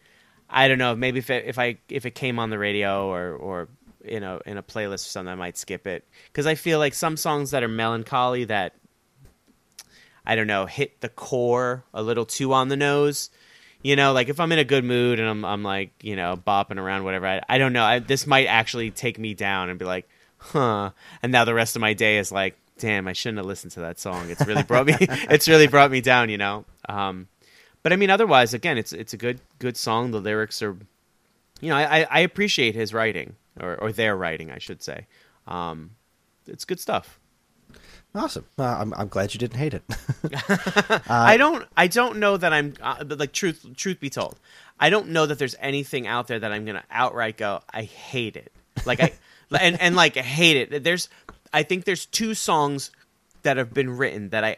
I don't know. Maybe if it, if I if it came on the radio or or in a in a playlist or something, I might skip it because I feel like some songs that are melancholy that I don't know hit the core a little too on the nose. You know, like if I'm in a good mood and I'm I'm like you know bopping around whatever. I, I don't know. I, this might actually take me down and be like, huh. And now the rest of my day is like, damn, I shouldn't have listened to that song. It's really brought me. it's really brought me down. You know. Um, but I mean, otherwise, again, it's it's a good good song. The lyrics are, you know, I, I appreciate his writing or or their writing, I should say. Um, it's good stuff. Awesome. Uh, I'm I'm glad you didn't hate it. I don't I don't know that I'm uh, like truth truth be told, I don't know that there's anything out there that I'm gonna outright go I hate it. Like I and and like hate it. There's I think there's two songs that have been written that I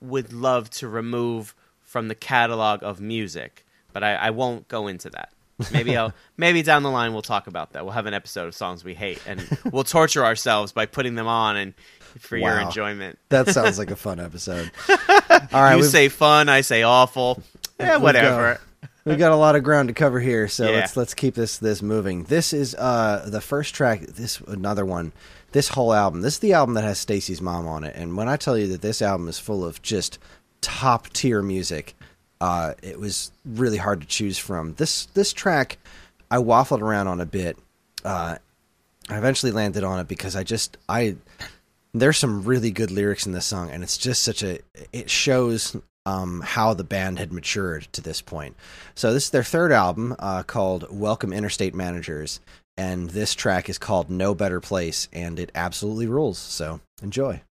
would love to remove from the catalog of music, but I, I won't go into that. Maybe I'll maybe down the line we'll talk about that. We'll have an episode of songs we hate, and we'll torture ourselves by putting them on and for your enjoyment. that sounds like a fun episode. All right, you say fun, I say awful. Eh, We've whatever. We've got a lot of ground to cover here, so Yeah. let's let's keep this this moving. This is uh the first track. This another one. This whole album. This is the album that has Stacy's mom on it. And when I tell you that this album is full of just top tier music, uh, it was really hard to choose from. This this track, I waffled around on a bit. Uh, I eventually landed on it because I just I there's some really good lyrics in this song, and it's just such a. It shows um, how the band had matured to this point. So this is their third album uh, called Welcome Interstate Managers, and this track is called No Better Place, and it absolutely rules. So enjoy.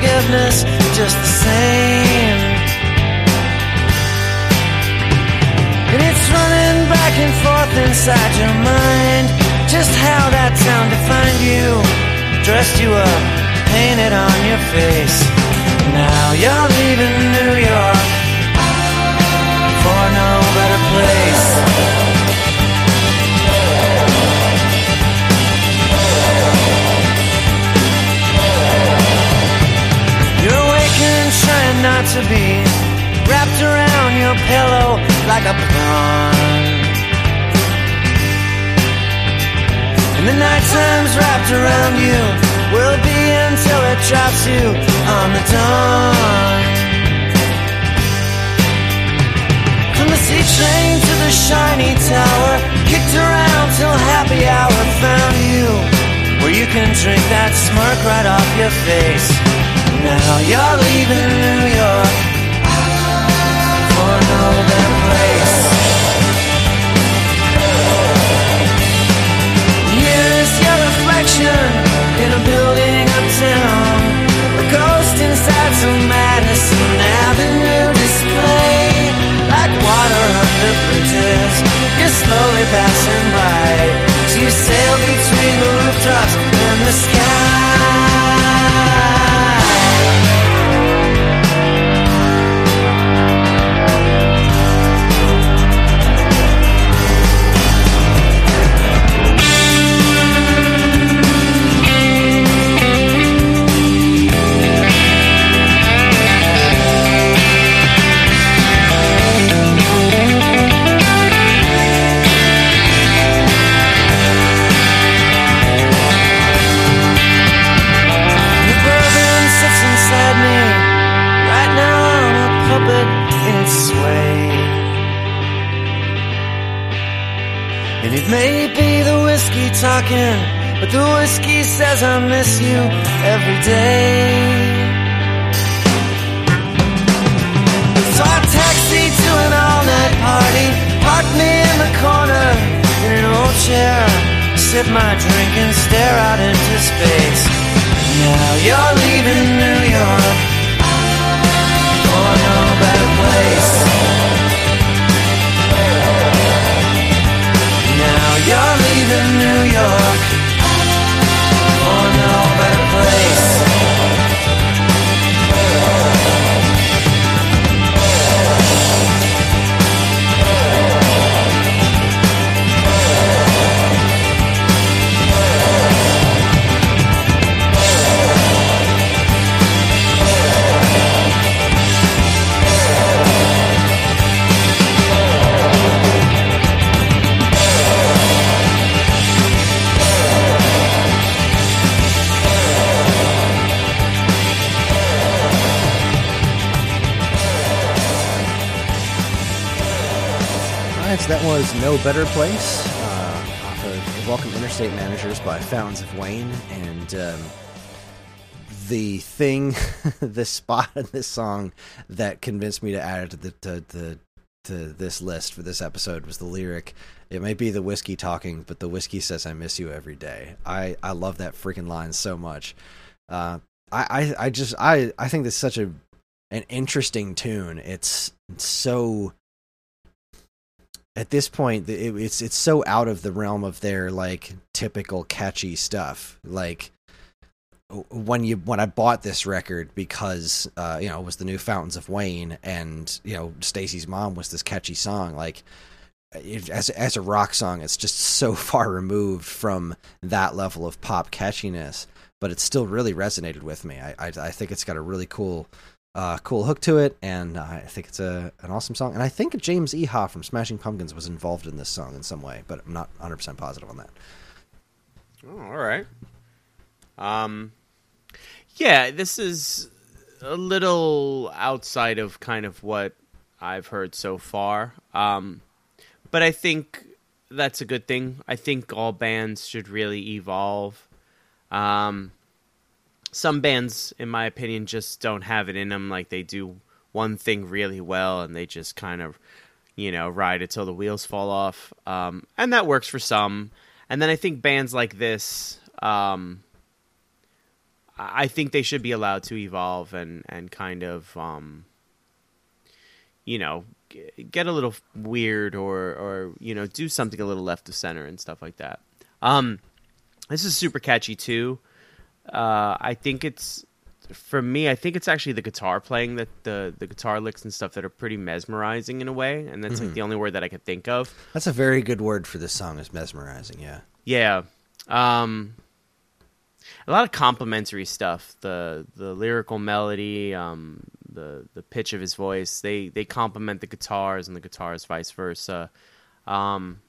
Forgiveness just the same. And it's running back and forth inside your mind. Just how that town defined you, dressed you up, painted on your face. Now you're leaving New York to be wrapped around your pillow like a prawn. And the night time's wrapped around you will be until it drops you on the dawn. From the C train to the shiny tower, kicked around till happy hour found you, where you can drink that smirk right off your face. Now you're leaving New York for no better place. Here's your reflection in a building uptown. A ghost inside some Madison Avenue display. Like water under bridges, you're slowly passing by. So you sail between the rooftops and the sky. Miss you every day. No Better Place uh, off of Welcome Interstate Managers by Fountains of Wayne. And um, the thing, the spot in this song that convinced me to add it to, the, to, the, to this list for this episode was the lyric. It might be the whiskey talking, but the whiskey says, I miss you every day. I, I love that freaking line so much. Uh, I, I, I just, I, I think this is such a, an interesting tune. It's so at this point it, it's it's so out of the realm of their like typical catchy stuff like when you when I bought this record because uh you know it was the new Fountains of Wayne and you know Stacy's mom was this catchy song like it, as as a rock song, it's just so far removed from that level of pop catchiness. But it still really resonated with me. I I, I think it's got a really cool. Uh, cool hook to it, and I think it's a an awesome song. And I think James Iha from Smashing Pumpkins was involved in this song in some way, but I'm not 100 percent positive on that. Oh, all right. Um, yeah, this is a little outside of kind of what I've heard so far. Um, but I think that's a good thing. I think all bands should really evolve. Um, some bands, in my opinion, just don't have it in them. Like they do one thing really well, and they just kind of, you know, ride it till the wheels fall off. Um, and that works for some. And then I think bands like this, um, I think they should be allowed to evolve and and kind of, um, you know, get a little weird or or you know do something a little left of center and stuff like that. Um, this is super catchy too. Uh, I think it's for me. I think it's actually the guitar playing that the the guitar licks and stuff that are pretty mesmerizing in a way, and that's like the only word that I could think of. That's a very good word for this song. Is mesmerizing. Yeah. Yeah. Um, a lot of complimentary stuff. The the lyrical melody, um, the the pitch of his voice. They they complement the guitars and the guitars vice versa. Um,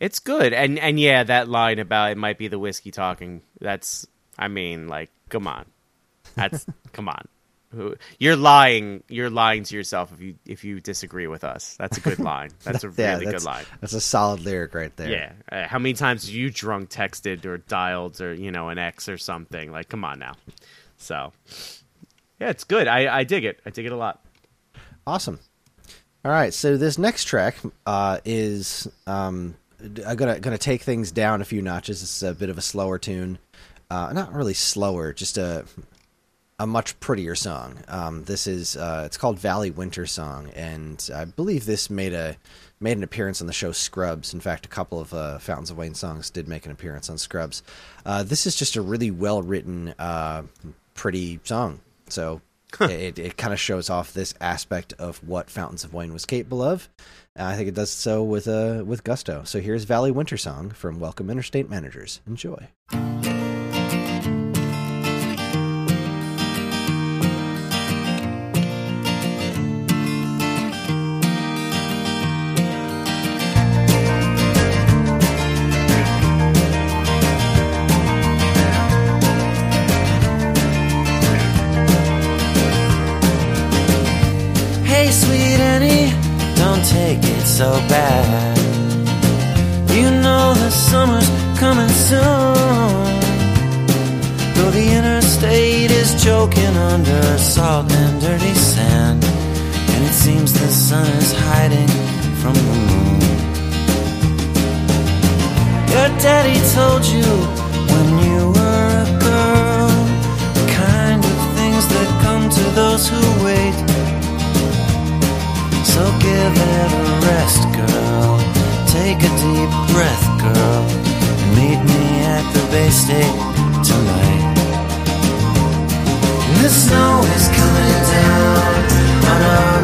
it's good. And and yeah, that line about it might be the whiskey talking. That's I mean, like, come on. That's come on. You're lying. You're lying to yourself if you if you disagree with us. That's a good line. That's a Yeah, really that's, good line. That's a solid lyric right there. Yeah. Uh, how many times have you drunk texted or dialed or you know an X or something? Like, come on now. So, yeah, it's good. I I dig it. I dig it a lot. Awesome. All right, so this next track uh, is um, I'm gonna gonna take things down a few notches. It's a bit of a slower tune, uh, not really slower, just a a much prettier song. Um, this is uh, it's called Valley Winter Song, and I believe this made a made an appearance on the show Scrubs. In fact, a couple of uh, Fountains of Wayne songs did make an appearance on Scrubs. Uh, this is just a really well written, uh, pretty song. So it, it kind of shows off this aspect of what Fountains of Wayne was capable of. And I think it does so with uh, with gusto. So here's Valley Winter Song from Welcome Interstate Managers. Enjoy. So bad. You know the summer's coming soon. Though the interstate is choking under salt and dirty sand, and it seems the sun is hiding from the moon. Your daddy told you when you were a girl the kind of things that come to those who wait. So give it a rest, girl. Take a deep breath, girl. And meet me at the Bay State tonight. The snow is coming down on our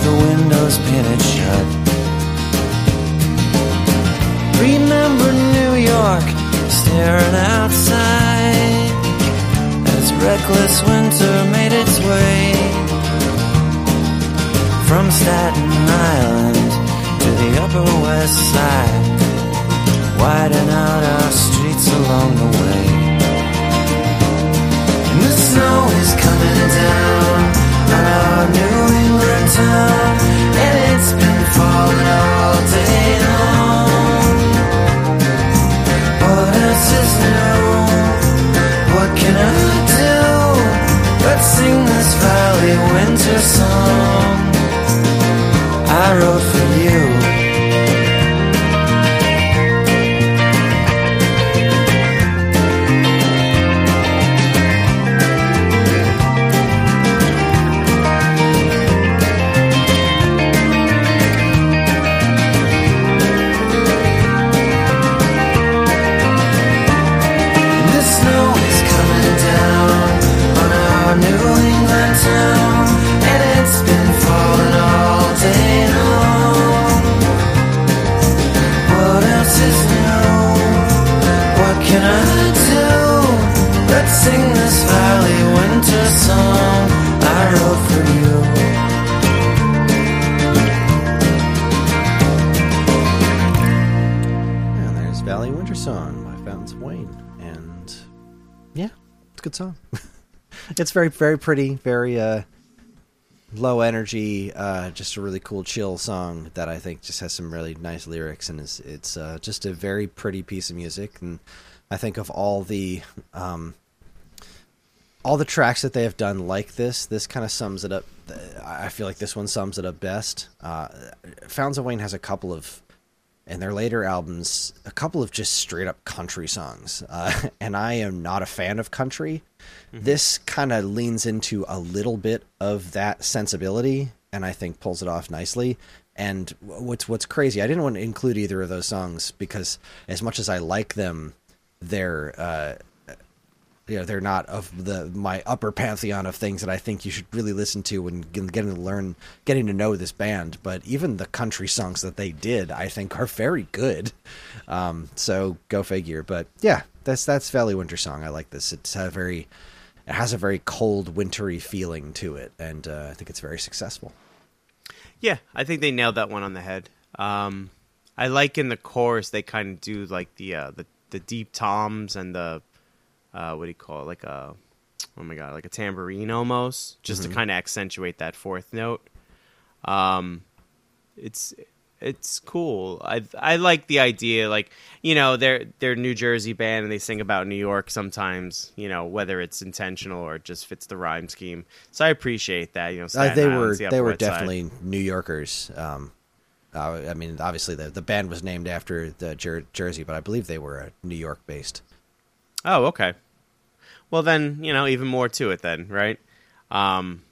with the windows painted shut. Remember New York staring outside as reckless winter made its way from Staten Island to the Upper West Side, widen out our streets along the way. And the snow is coming down on our New England and it's been falling all day long. What else is new? What can I do but sing this valley winter song I wrote for you? Good song. it's very, very pretty, very uh, low energy, uh, just a really cool, chill song that I think just has some really nice lyrics. And is, it's uh, just a very pretty piece of music. And I think of all the. Um, all the tracks that they have done like this, this kind of sums it up. I feel like this one sums it up best. Uh, Fountains of Wayne has a couple of in their later albums a couple of just straight up country songs. Uh, and i am not a fan of country. This kind of leans into a little bit of that sensibility and i think pulls it off nicely. And what's what's crazy i didn't want to include either of those songs because as much as i like them they're uh, you know they're not of the my upper pantheon of things that I think you should really listen to when getting to learn getting to know this band. But even the country songs that they did, I think, are very good. Um, so go figure. But yeah, that's that's Valley Winter Song. I like this. It's a very it has a very cold, wintry feeling to it, and uh, I think it's very successful. Yeah, I think they nailed that one on the head. Um, I like in the chorus they kind of do like the uh, the the deep toms and the uh, what do you call it? Like a oh my god, like a tambourine almost, just to kind of accentuate that fourth note. Um, it's it's cool. I I like the idea. Like you know, they're they're New Jersey band and they sing about New York sometimes. You know, whether it's intentional or it just fits the rhyme scheme. So I appreciate that. You know, Uh, they were the they were West Side. definitely New Yorkers. Um, uh, I mean, obviously the the band was named after the Jer- Jersey, but I believe they were a New York based. Oh, okay. Well, then you know even more to it, then right? Um,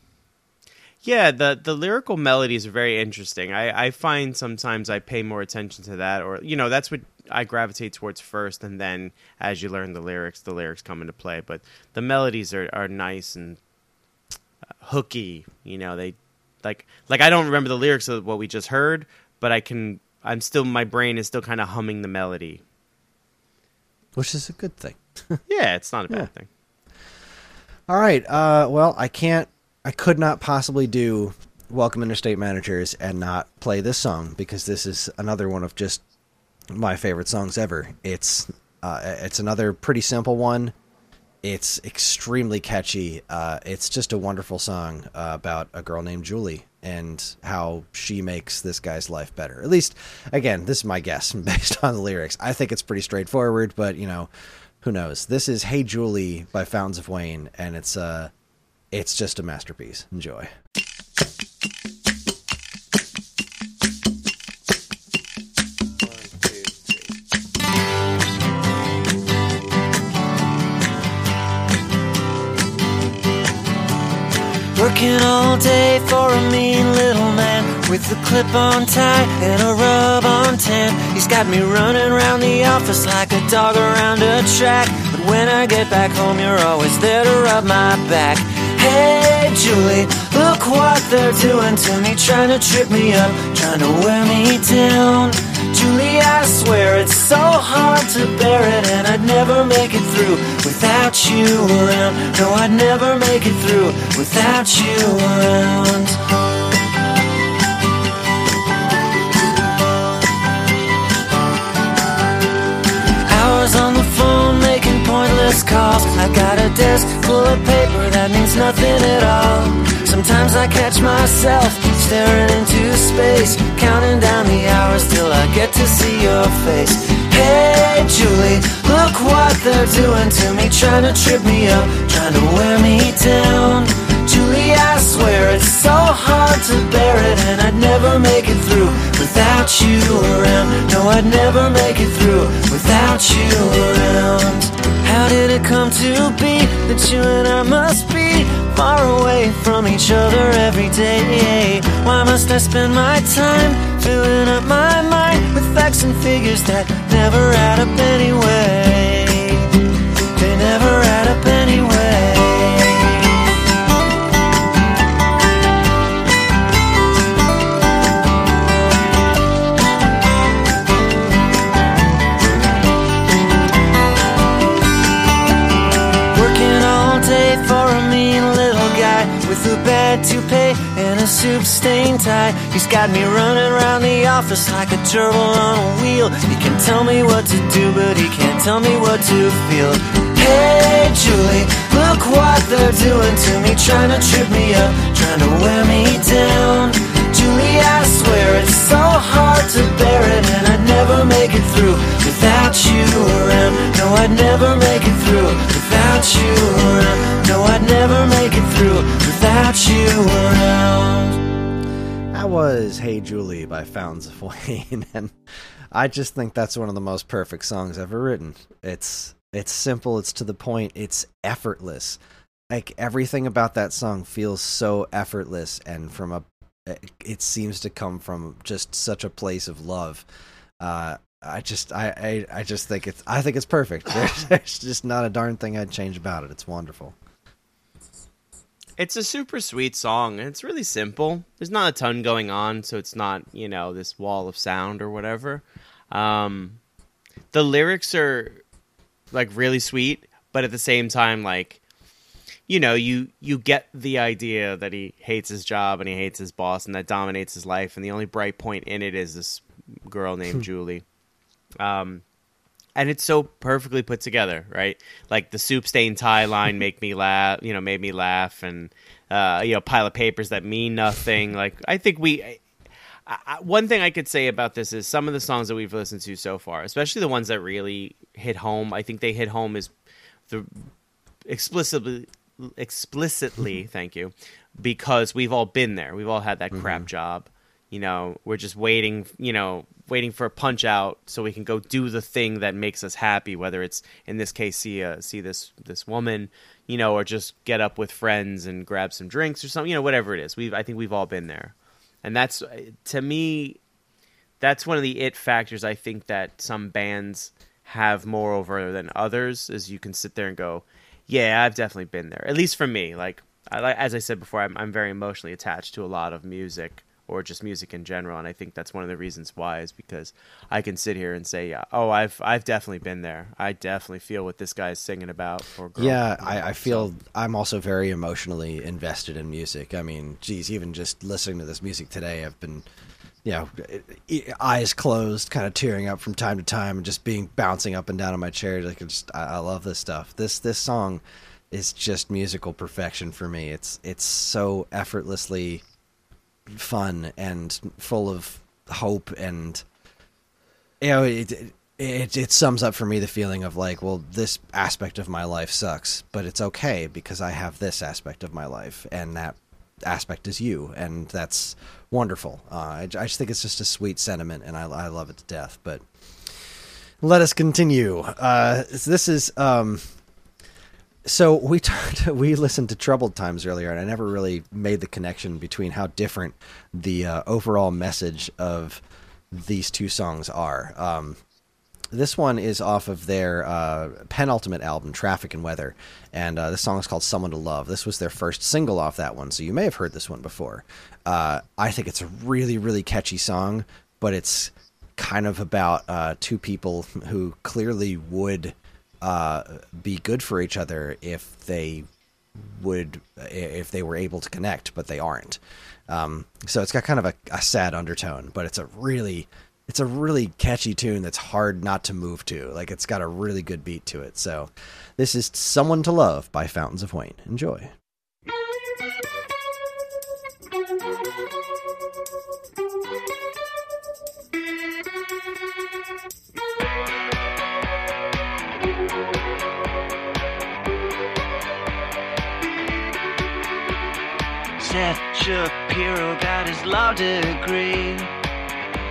yeah, the the lyrical melodies are very interesting. I I find sometimes I pay more attention to that, or you know that's what I gravitate towards first, and then as you learn the lyrics, the lyrics come into play. But the melodies are are nice and uh, hooky. You know, they like like I don't remember the lyrics of what we just heard, but I can. I'm still my brain is still kind of humming the melody. which is a good thing. Yeah, it's not a bad Yeah. thing. All right. Uh, well, I can't. I could not possibly do Welcome Interstate Managers and not play this song because this is another one of just my favorite songs ever. It's uh, it's another pretty simple one. It's extremely catchy. Uh, it's just a wonderful song uh, about a girl named Julie and how she makes this guy's life better. At least, again, this is my guess based on the lyrics. I think it's pretty straightforward, but you know, who knows? This is "Hey Julie" by Fountains of Wayne, and it's uh, it's just a masterpiece. Enjoy. Working all day for a mean little man with a clip on tie and a rub on tan. He's got me running around the office like a dog around a track. But when I get back home, you're always there to rub my back. Hey, Julie, look what they're doing to me, trying to trip me up, trying to wear me down. Julie, I swear it's so hard to bear it, and I'd never make it through without you around. No, I'd never make it through without you around. Hours on the phone making pointless calls. I got a desk full of paper that means nothing at all. Sometimes I catch myself staring into space, counting down the hours till I get to see your face. Hey, Julie, look what they're doing to me, trying to trip me up, trying to wear me down. Julie, I swear it's so hard to bear it, and I'd never make it through without you around. No, I'd never make it through without you around. How did it come to be that you and I must be far away from each other every day? Why must I spend my time filling up my mind with facts and figures that never add up anyway? Soup stained tie. He's got me running around the office like a turtle on a wheel. He can tell me what to do, but he can't tell me what to feel. Hey, Julie, look what they're doing to me, trying to trip me up, trying to wear me down. Julie, I swear it's so hard to bear it, and I'd never make it through without you around. No, I'd never make it through without you around. No, I'd never make it through without you around. That was Hey Julie by Fountains of Wayne, and I just think that's one of the most perfect songs ever written. It's it's simple, it's to the point, it's effortless. Like everything about that song feels so effortless and from a it seems to come from just such a place of love. Uh I just I, I I just think it's I think it's perfect. There's, there's just not a darn thing I'd change about it. It's wonderful. It's a super sweet song, and it's really simple. There's not a ton going on, so it's not you know this wall of sound or whatever. Um, the lyrics are like really sweet, but at the same time, like you know, you you get the idea that he hates his job and he hates his boss, and that dominates his life. And the only bright point in it is this girl named Julie. Um, and it's so perfectly put together, right? Like the soup stain tie line make me laugh, you know, made me laugh, and uh, you know, pile of papers that mean nothing. Like I think we. I, I, one thing I could say about this is some of the songs that we've listened to so far, especially the ones that really hit home. I think they hit home is the explicitly explicitly thank you because we've all been there we've all had that crap job you know we're just waiting you know waiting for a punch out so we can go do the thing that makes us happy whether it's in this case see uh, see this this woman you know or just get up with friends and grab some drinks or something you know whatever it is. We've i think we've all been there. And that's to me that's one of the it factors i think that some bands have more over than others is you can sit there and go yeah i've definitely been there. At least for me like I, as i said before I'm, I'm very emotionally attached to a lot of music or just music in general and i think that's one of the reasons why is because i can sit here and say yeah oh i've i've definitely been there i definitely feel what this guy's singing about or. Yeah, I, I feel I'm also very emotionally invested in music. I mean, geez, even just listening to this music today, I've been, you know, eyes closed, kind of tearing up from time to time, and just being bouncing up and down in my chair. Like, just, I, I love this stuff. This this song is just musical perfection for me. It's it's so effortlessly fun and full of hope and you know it, it it sums up for me the feeling of like well this aspect of my life sucks but it's okay because i have this aspect of my life and that aspect is you and that's wonderful. Uh, I, I just think it's just a sweet sentiment and I, I love it to death but let us continue. Uh, this is um so we talked, we listened to Troubled Times earlier, and I never really made the connection between how different the uh, overall message of these two songs are. Um, this one is off of their uh, penultimate album, Traffic and Weather, and uh, this song is called "Someone to Love." This was their first single off that one, so you may have heard this one before. Uh, I think it's a really, really catchy song, but it's kind of about uh, two people who clearly would uh, be good for each other if they would if they were able to connect, but they aren't. Um, so it's got kind of a, a sad undertone, but it's a really it's a really catchy tune that's hard not to move to. Like it's got a really good beat to it. So this is "Someone to Love" by Fountains of Wayne. Enjoy. Shapiro got his law degree.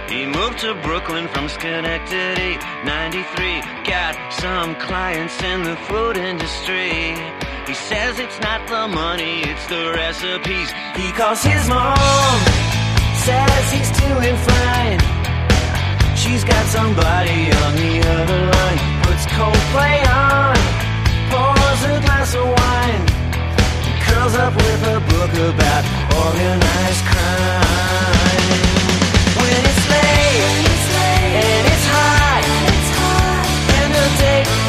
He moved to Brooklyn from Schenectady, 93. Got some clients in the food industry. He says it's not the money, it's the recipes. He calls his mom, says he's doing fine. She's got somebody on the other line. Puts Coldplay on, pours a glass of wine, curls up with a book about organized crime. When it's late and it's hot, and the date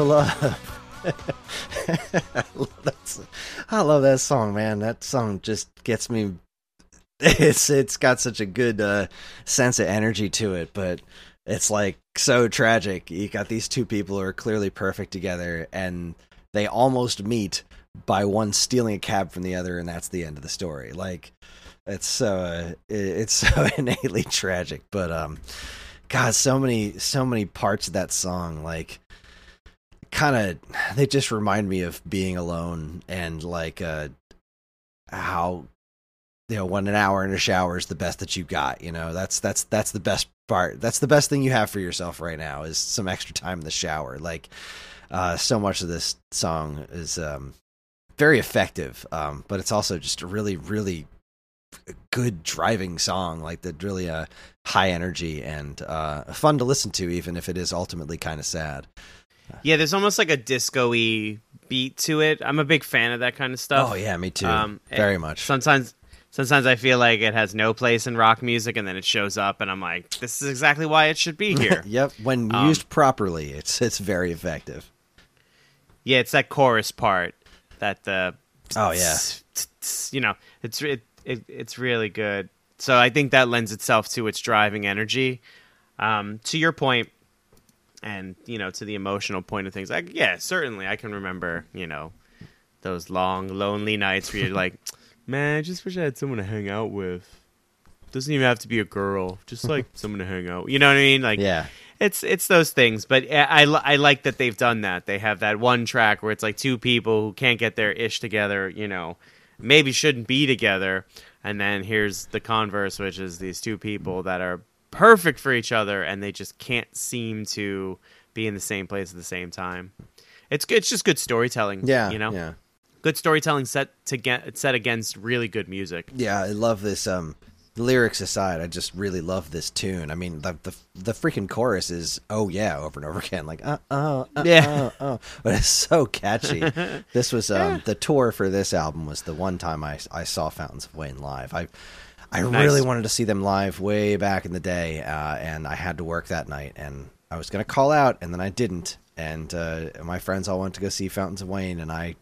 to love. I love that I love that song, man. That song just gets me. It's it's got such a good uh, sense of energy to it, but it's like so tragic. You got these two people who are clearly perfect together, and they almost meet by one stealing a cab from the other, and that's the end of the story. Like it's so uh, it's so innately tragic, but um, God, so many so many parts of that song, like kind of they just remind me of being alone and like uh how you know when an hour in a shower is the best that you got you know? That's that's that's the best part that's the best thing you have for yourself right now is some extra time in the shower. Like uh so much of this song is um very effective um but it's also just a really really good driving song like the really uh high energy and uh fun to listen to even if it is ultimately kind of sad Yeah, there's almost like a disco-y beat to it. I'm a big fan of that kind of stuff. Oh yeah, me too. Um, Very much. Sometimes, sometimes I feel like it has no place in rock music, and then it shows up, and I'm like, this is exactly why it should be here. yep, when Um, used properly, it's it's very effective. yeah, it's that chorus part that the Oh, yeah. you know, it's it, it it's really good. So I think that lends itself to its driving energy. Um, to your point, and you know, to the emotional point of things, like yeah, certainly I can remember, you know, those long, lonely nights where you're like, man, I just wish I had someone to hang out with. Doesn't even have to be a girl, just like someone to hang out. You know what I mean? Like, Yeah. it's it's those things. But eh, I, I I like that they've done that. They have that one track where it's like two people who can't get their ish together. You know, maybe shouldn't be together. And then here's the converse, which is these two people that are perfect for each other, and they just can't seem to be in the same place at the same time. It's good. It's just good storytelling. Yeah. you know, Yeah. good storytelling set to get set against really good music. Yeah, I love this. Um, lyrics aside, I just really love this tune. I mean, the the, the freaking chorus is "Oh yeah" over and over again, like "uh oh, uh, Yeah. oh, oh," but it's so catchy. this was um, the tour for this album was the one time I I saw Fountains of Wayne live. I I Nice. really wanted to see them live way back in the day, uh, and I had to work that night, and I was gonna call out, and then I didn't, and uh, my friends all went to go see Fountains of Wayne, and I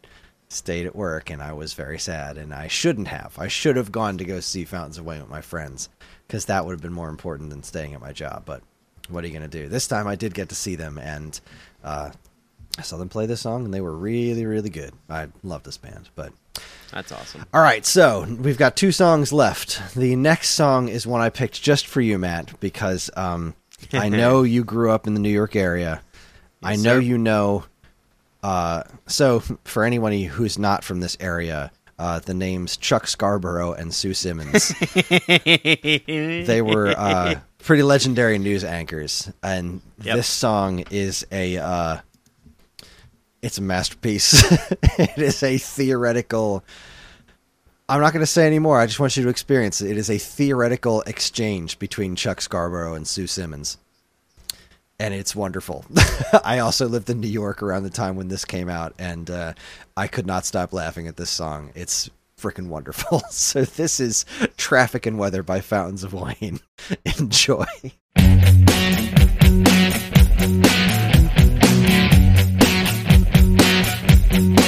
stayed at work and I was very sad and I shouldn't have. I should have gone to go see Fountains of Wayne with my friends because that would have been more important than staying at my job. But what are you going to do? This time I did get to see them and uh, I saw them play this song and they were really, really good. I love this band. But That's awesome. all right, so we've got two songs left. The next song is one I picked just for you, Matt, because um, I know you grew up in the New York area. I know sir. you know. Uh, so, for anyone who's not from this area, uh, the names Chuck Scarborough and Sue Simmons, they were uh, pretty legendary news anchors, and Yep. this song is a uh, it's a masterpiece. it is a theoretical. I'm not going to say any more. I just want you to experience it. It is a theoretical exchange between Chuck Scarborough and Sue Simmons. And it's wonderful. I also lived in New York around the time when this came out, and uh, I could not stop laughing at this song. It's freaking wonderful. So, this is Traffic and Weather by Fountains of Wayne. Enjoy. Channel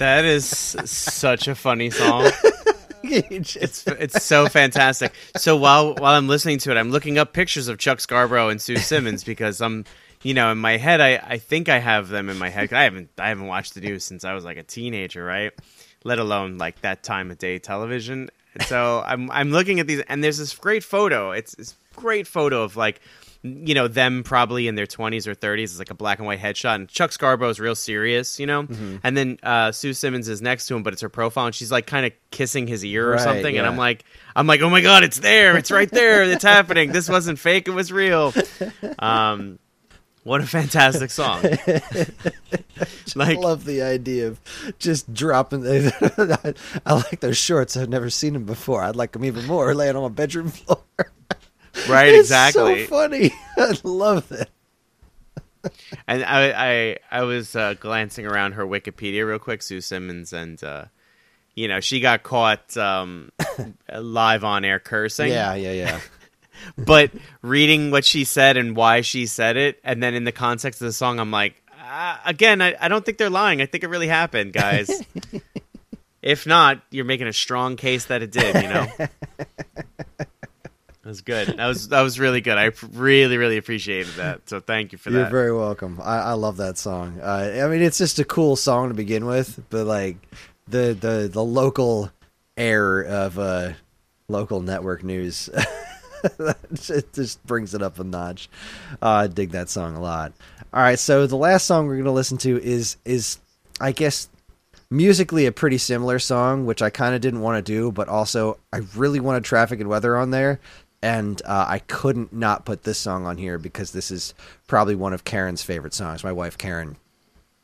That is such a funny song. it's It's so fantastic. So while while I'm listening to it, I'm looking up pictures of Chuck Scarborough and Sue Simmons because I'm, you know, in my head, I, I think I have them in my head. I haven't I haven't watched the news since I was like a teenager, right? Let alone like that time of day television. So I'm I'm looking at these, and there's this great photo. It's this great photo of like you know them probably in their 20s or 30s it's like a black and white headshot and chuck scarborough's real serious you know Mm-hmm. and then uh, sue simmons is next to him but it's her profile and she's like kind of kissing his ear or Right, something and i'm like i'm like oh my god it's there it's right there it's happening this wasn't fake it was real um what a fantastic song like I love the idea of just dropping. I like those shorts. I've never seen them before. I'd like them even more laying on my bedroom floor. right It's exactly so funny. I love it. And I, I, I was uh, glancing around her Wikipedia real quick, Sue Simmons, and uh, you know she got caught um, live on air cursing. Yeah, yeah, yeah. But reading what she said and why she said it, and then in the context of the song, I'm like, uh, again, I, I don't think they're lying. I think it really happened, guys. if not, you're making a strong case that it did. You know. That was good. That was that was really good. I really really appreciated that. So thank you for that. You're very welcome. I, I love that song. Uh, I mean, it's just a cool song to begin with, but like the the the local air of uh, local network news, it just brings it up a notch. Uh, I dig that song a lot. All right, so the last song we're gonna listen to is is I guess musically a pretty similar song, which I kind of didn't want to do, but also I really wanted traffic and weather on there, and uh, I couldn't not put this song on here because this is probably one of Karen's favorite songs. My wife Karen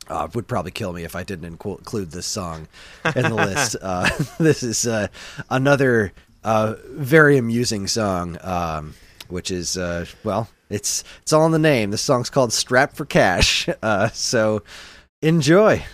uh, would probably kill me if I didn't inclu- include this song in the list. Uh, this is uh, another uh, very amusing song, um, which is uh, well, it's it's all in the name. The song's called "Strapped for Cash," uh, so enjoy.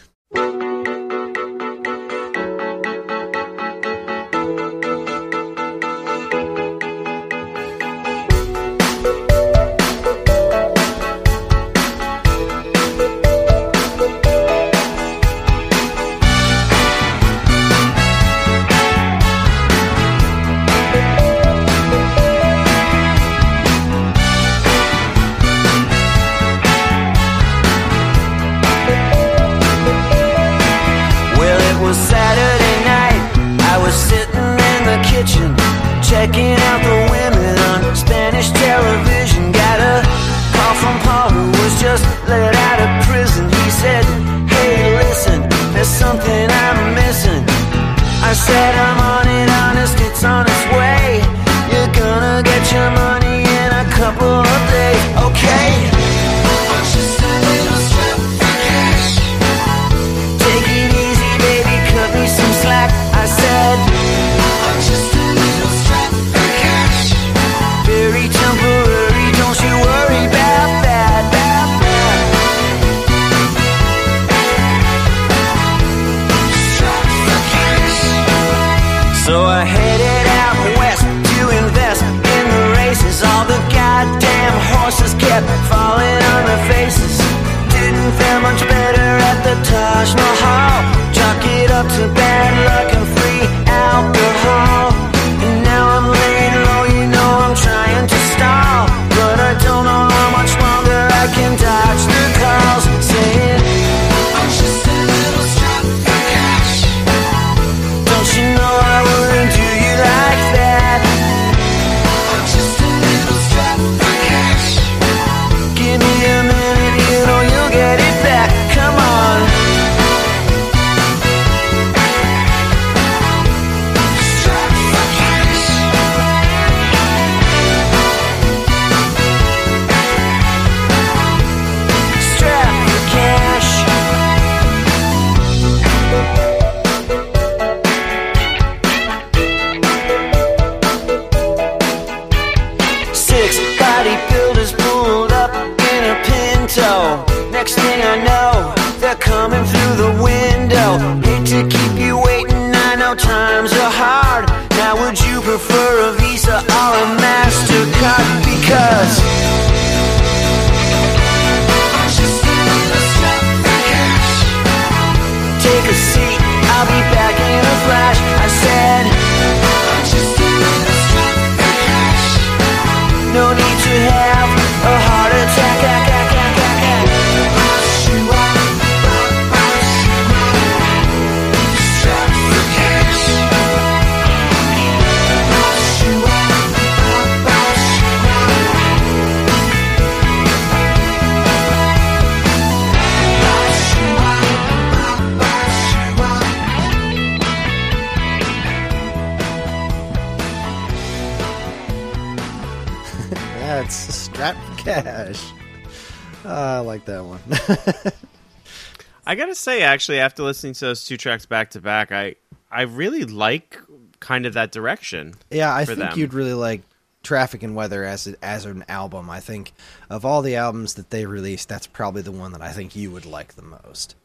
I gotta say, actually, after listening to those two tracks back to back, I I really like kind of that direction. yeah, I think them. you'd really like Traffic and Weather as a, as an album. I think of all the albums that they released, that's probably the one that I think you would like the most.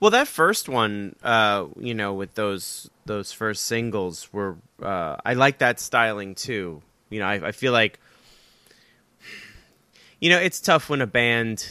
Well, that first one, uh, you know, with those those first singles were, uh, I like that styling too. You know, I, I feel like, you know, it's tough when a band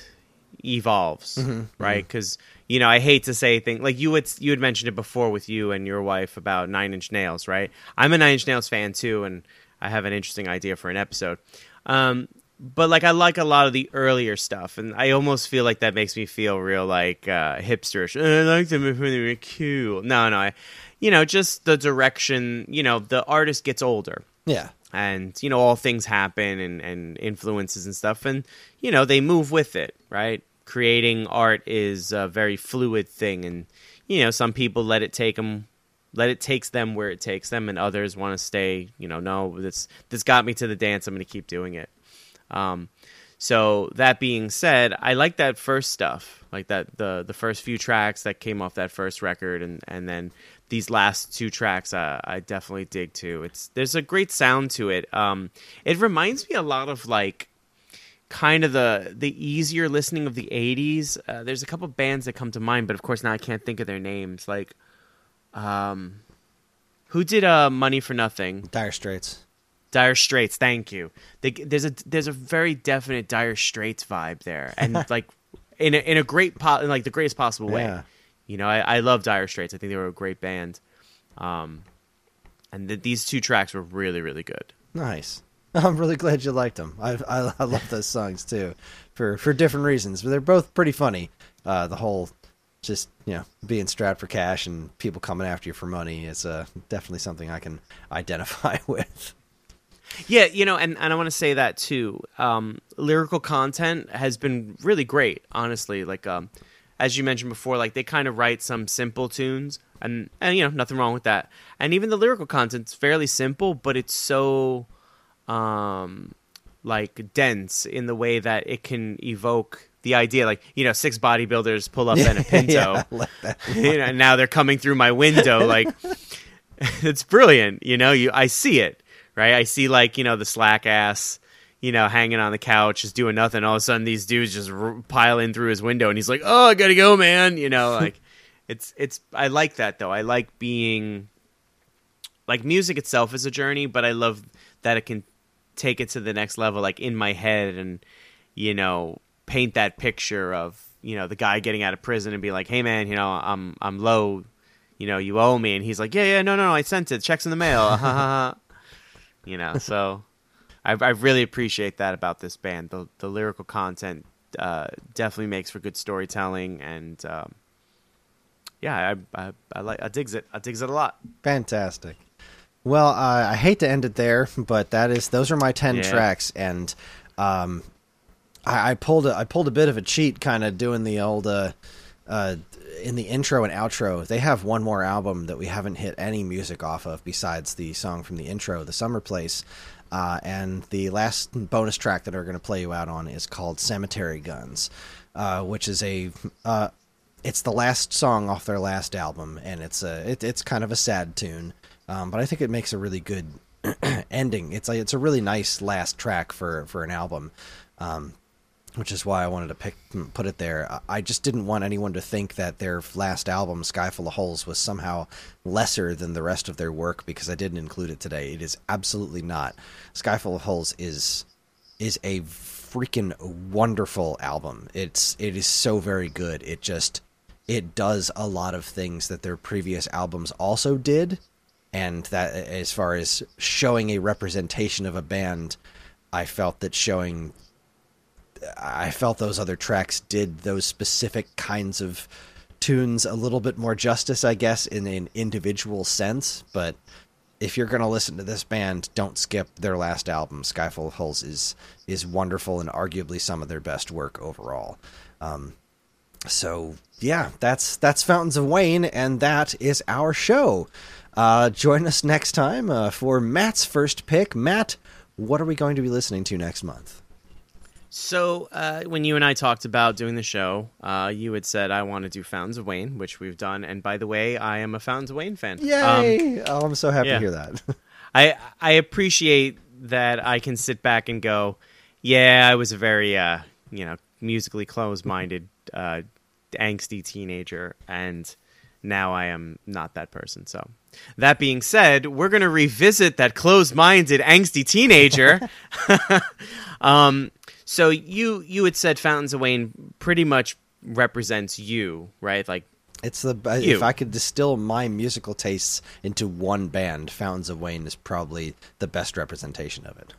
evolves, right? Because you know, I hate to say things like you would you had mentioned it before with you and your wife about Nine Inch Nails, right? I'm a Nine Inch Nails fan too, and I have an interesting idea for an episode. Um, but like I like a lot of the earlier stuff, and I almost feel like that makes me feel real like uh, hipsterish. I like them when they were cool. No, no, I, you know, just the direction. You know, the artist gets older, Yeah, and you know, all things happen and and influences and stuff, and you know, they move with it, right? Creating art is a very fluid thing, and you know, some people let it take them. Let it takes them where it takes them, and others want to stay. You know, no, this this got me to the dance. I'm going to keep doing it. Um, so that being said, I like that first stuff, like that the the first few tracks that came off that first record, and and then these last two tracks, uh, I definitely dig too. It's there's a great sound to it. Um, it reminds me a lot of like kind of the the easier listening of the 80s uh, there's a couple bands that come to mind but of course now i can't think of their names like um who did uh money for nothing Dire Straits. Dire Straits, thank you. They, there's a there's a very definite Dire Straits vibe there, and like in a, in a great po- in like the greatest possible way. Yeah. You know, I, I love Dire Straits. I think they were a great band, um, and th- these two tracks were really really good. Nice. I'm really glad you liked them. I, I, I love those songs too, for for different reasons. But they're both pretty funny. Uh, the whole just you know being strapped for cash and people coming after you for money is uh, definitely something I can identify with. Yeah, you know, and, and I want to say that too. Um, lyrical content has been really great, honestly. Like, um, as you mentioned before, like they kind of write some simple tunes, and and you know, nothing wrong with that. And even the lyrical content's fairly simple, but it's so, um, like dense in the way that it can evoke the idea. Like, you know, six bodybuilders pull up in a Pinto, yeah, you know, and now they're coming through my window. Like, it's brilliant. You know, you I see it right. I see like you know the slack ass, you know, hanging on the couch just doing nothing. All of a sudden, these dudes just r- pile in through his window, and he's like, "Oh, I gotta go, man." You know, like it's it's. I like that though. I like being like music itself is a journey, but I love that it can take it to the next level, like in my head, and you know, paint that picture of you know the guy getting out of prison and be like, "Hey, man, you know, I'm I'm low." You know, you owe me, and he's like, "Yeah, yeah, no, no, no, I sent it. Checks in the mail." you know, so I, I really appreciate that about this band. The the lyrical content uh, definitely makes for good storytelling, and um, yeah, I, I I like I digs it. I digs it a lot. Fantastic. Well, uh, I hate to end it there, but that is those are my ten Yeah. tracks, and um, I, I pulled a I pulled a bit of a cheat, kind of doing the old uh, uh, in the intro and outro. They have one more album that we haven't hit any music off of besides the song from the intro, "The Summer Place." Uh, and the last bonus track that we're going to play you out on is called "Cemetery Guns," uh, which is a uh, it's the last song off their last album, and it's a it, it's kind of a sad tune, um, but I think it makes a really good ending. It's like it's a really nice last track for for an album, um, which is why I wanted to pick mm, put it there. I- I just didn't want anyone to think that their last album, "Sky Full of Holes," was somehow lesser than the rest of their work because I didn't include it today. It is absolutely not. "Sky Full of Holes" is is a freaking wonderful album. It's it is so very good. It just it does a lot of things that their previous albums also did, and that as far as showing a representation of a band, I felt that showing I felt those other tracks did those specific kinds of tunes a little bit more justice, I guess, in an individual sense. But if you're going to listen to this band, don't skip their last album. Sky Full of Holes is is wonderful and arguably some of their best work overall. Um, so yeah, that's that's Fountains of Wayne, and that is our show. Uh, join us next time uh, for Matt's first pick. Matt, what are we going to be listening to next month? So uh, when you and I talked about doing the show, uh, you had said I want to do Fountains of Wayne, which we've done. And by the way, I am a Fountains of Wayne fan. Um, oh, I'm so happy yeah. to hear that. I I appreciate that I can sit back and go, yeah, I was a very uh, you know musically closed-minded, uh, angsty teenager, and now I am not that person. So that being said, we're gonna revisit that closed-minded, angsty teenager. um, so you you had said Fountains of Wayne pretty much represents you, right? Like It's the You. if I could distill my musical tastes into one band, Fountains of Wayne is probably the best representation of it.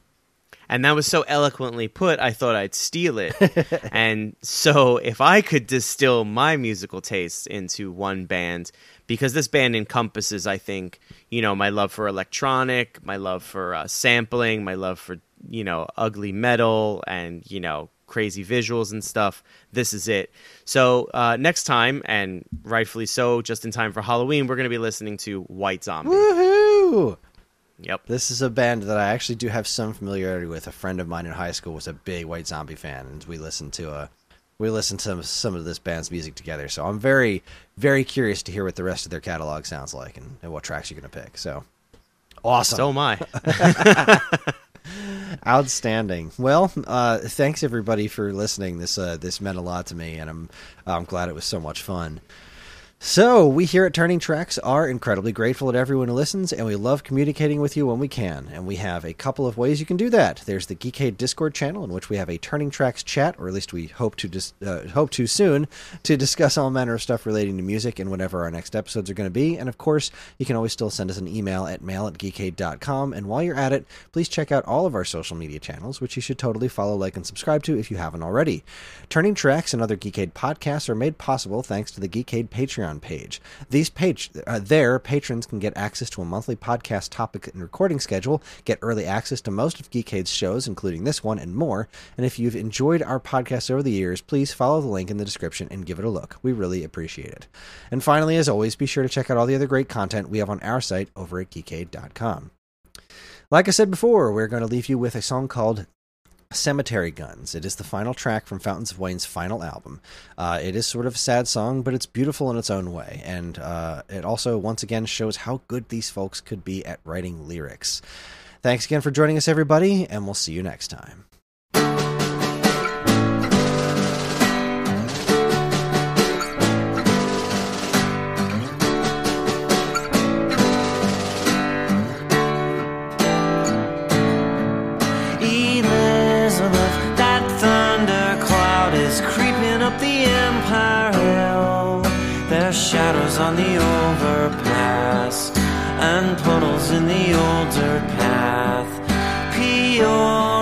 And that was so eloquently put, I thought I'd steal it. and so, if I could distill my musical tastes into one band, because this band encompasses, I think, you know, my love for electronic, my love for uh, sampling, my love for, you know, ugly metal and, you know, crazy visuals and stuff. This is it. So, uh, next time, and rightfully so, just in time for Halloween, we're going to be listening to White Zombie. Woohoo! Yep. This is a band that I actually do have some familiarity with. A friend of mine in high school was a big White Zombie fan, and we listened to a we listened to some of this band's music together. So I'm very very curious to hear what the rest of their catalog sounds like and, and what tracks you're going to pick. So awesome, So am I. outstanding. Well, uh, thanks everybody for listening. This uh, this meant a lot to me, and I'm I'm glad it was so much fun. So, we here at Turning Tracks are incredibly grateful to everyone who listens, and we love communicating with you when we can. And we have a couple of ways you can do that. There's the Geekade Discord channel, in which we have a Turning Tracks chat, or at least we hope to dis- uh, hope to soon to discuss all manner of stuff relating to music and whatever our next episodes are going to be. And of course, you can always still send us an email at mail at geekade.com. And while you're at it, please check out all of our social media channels, which you should totally follow, like, and subscribe to if you haven't already. Turning Tracks and other Geekade podcasts are made possible thanks to the Geekade Patreon page. These page uh, there, patrons can get access to a monthly podcast topic and recording schedule, get early access to most of Geekade's shows, including this one and more. And if you've enjoyed our podcast over the years, please follow the link in the description and give it a look. We really appreciate it. And finally, as always, be sure to check out all the other great content we have on our site over at geekade.com. Like I said before, we're going to leave you with a song called Cemetery Guns. It is the final track from Fountains of Wayne's final album. Uh, it is sort of a sad song, but it's beautiful in its own way. And uh, it also, once again, shows how good these folks could be at writing lyrics. Thanks again for joining us, everybody, and we'll see you next time. On the overpass and puddles in the older path. Peoria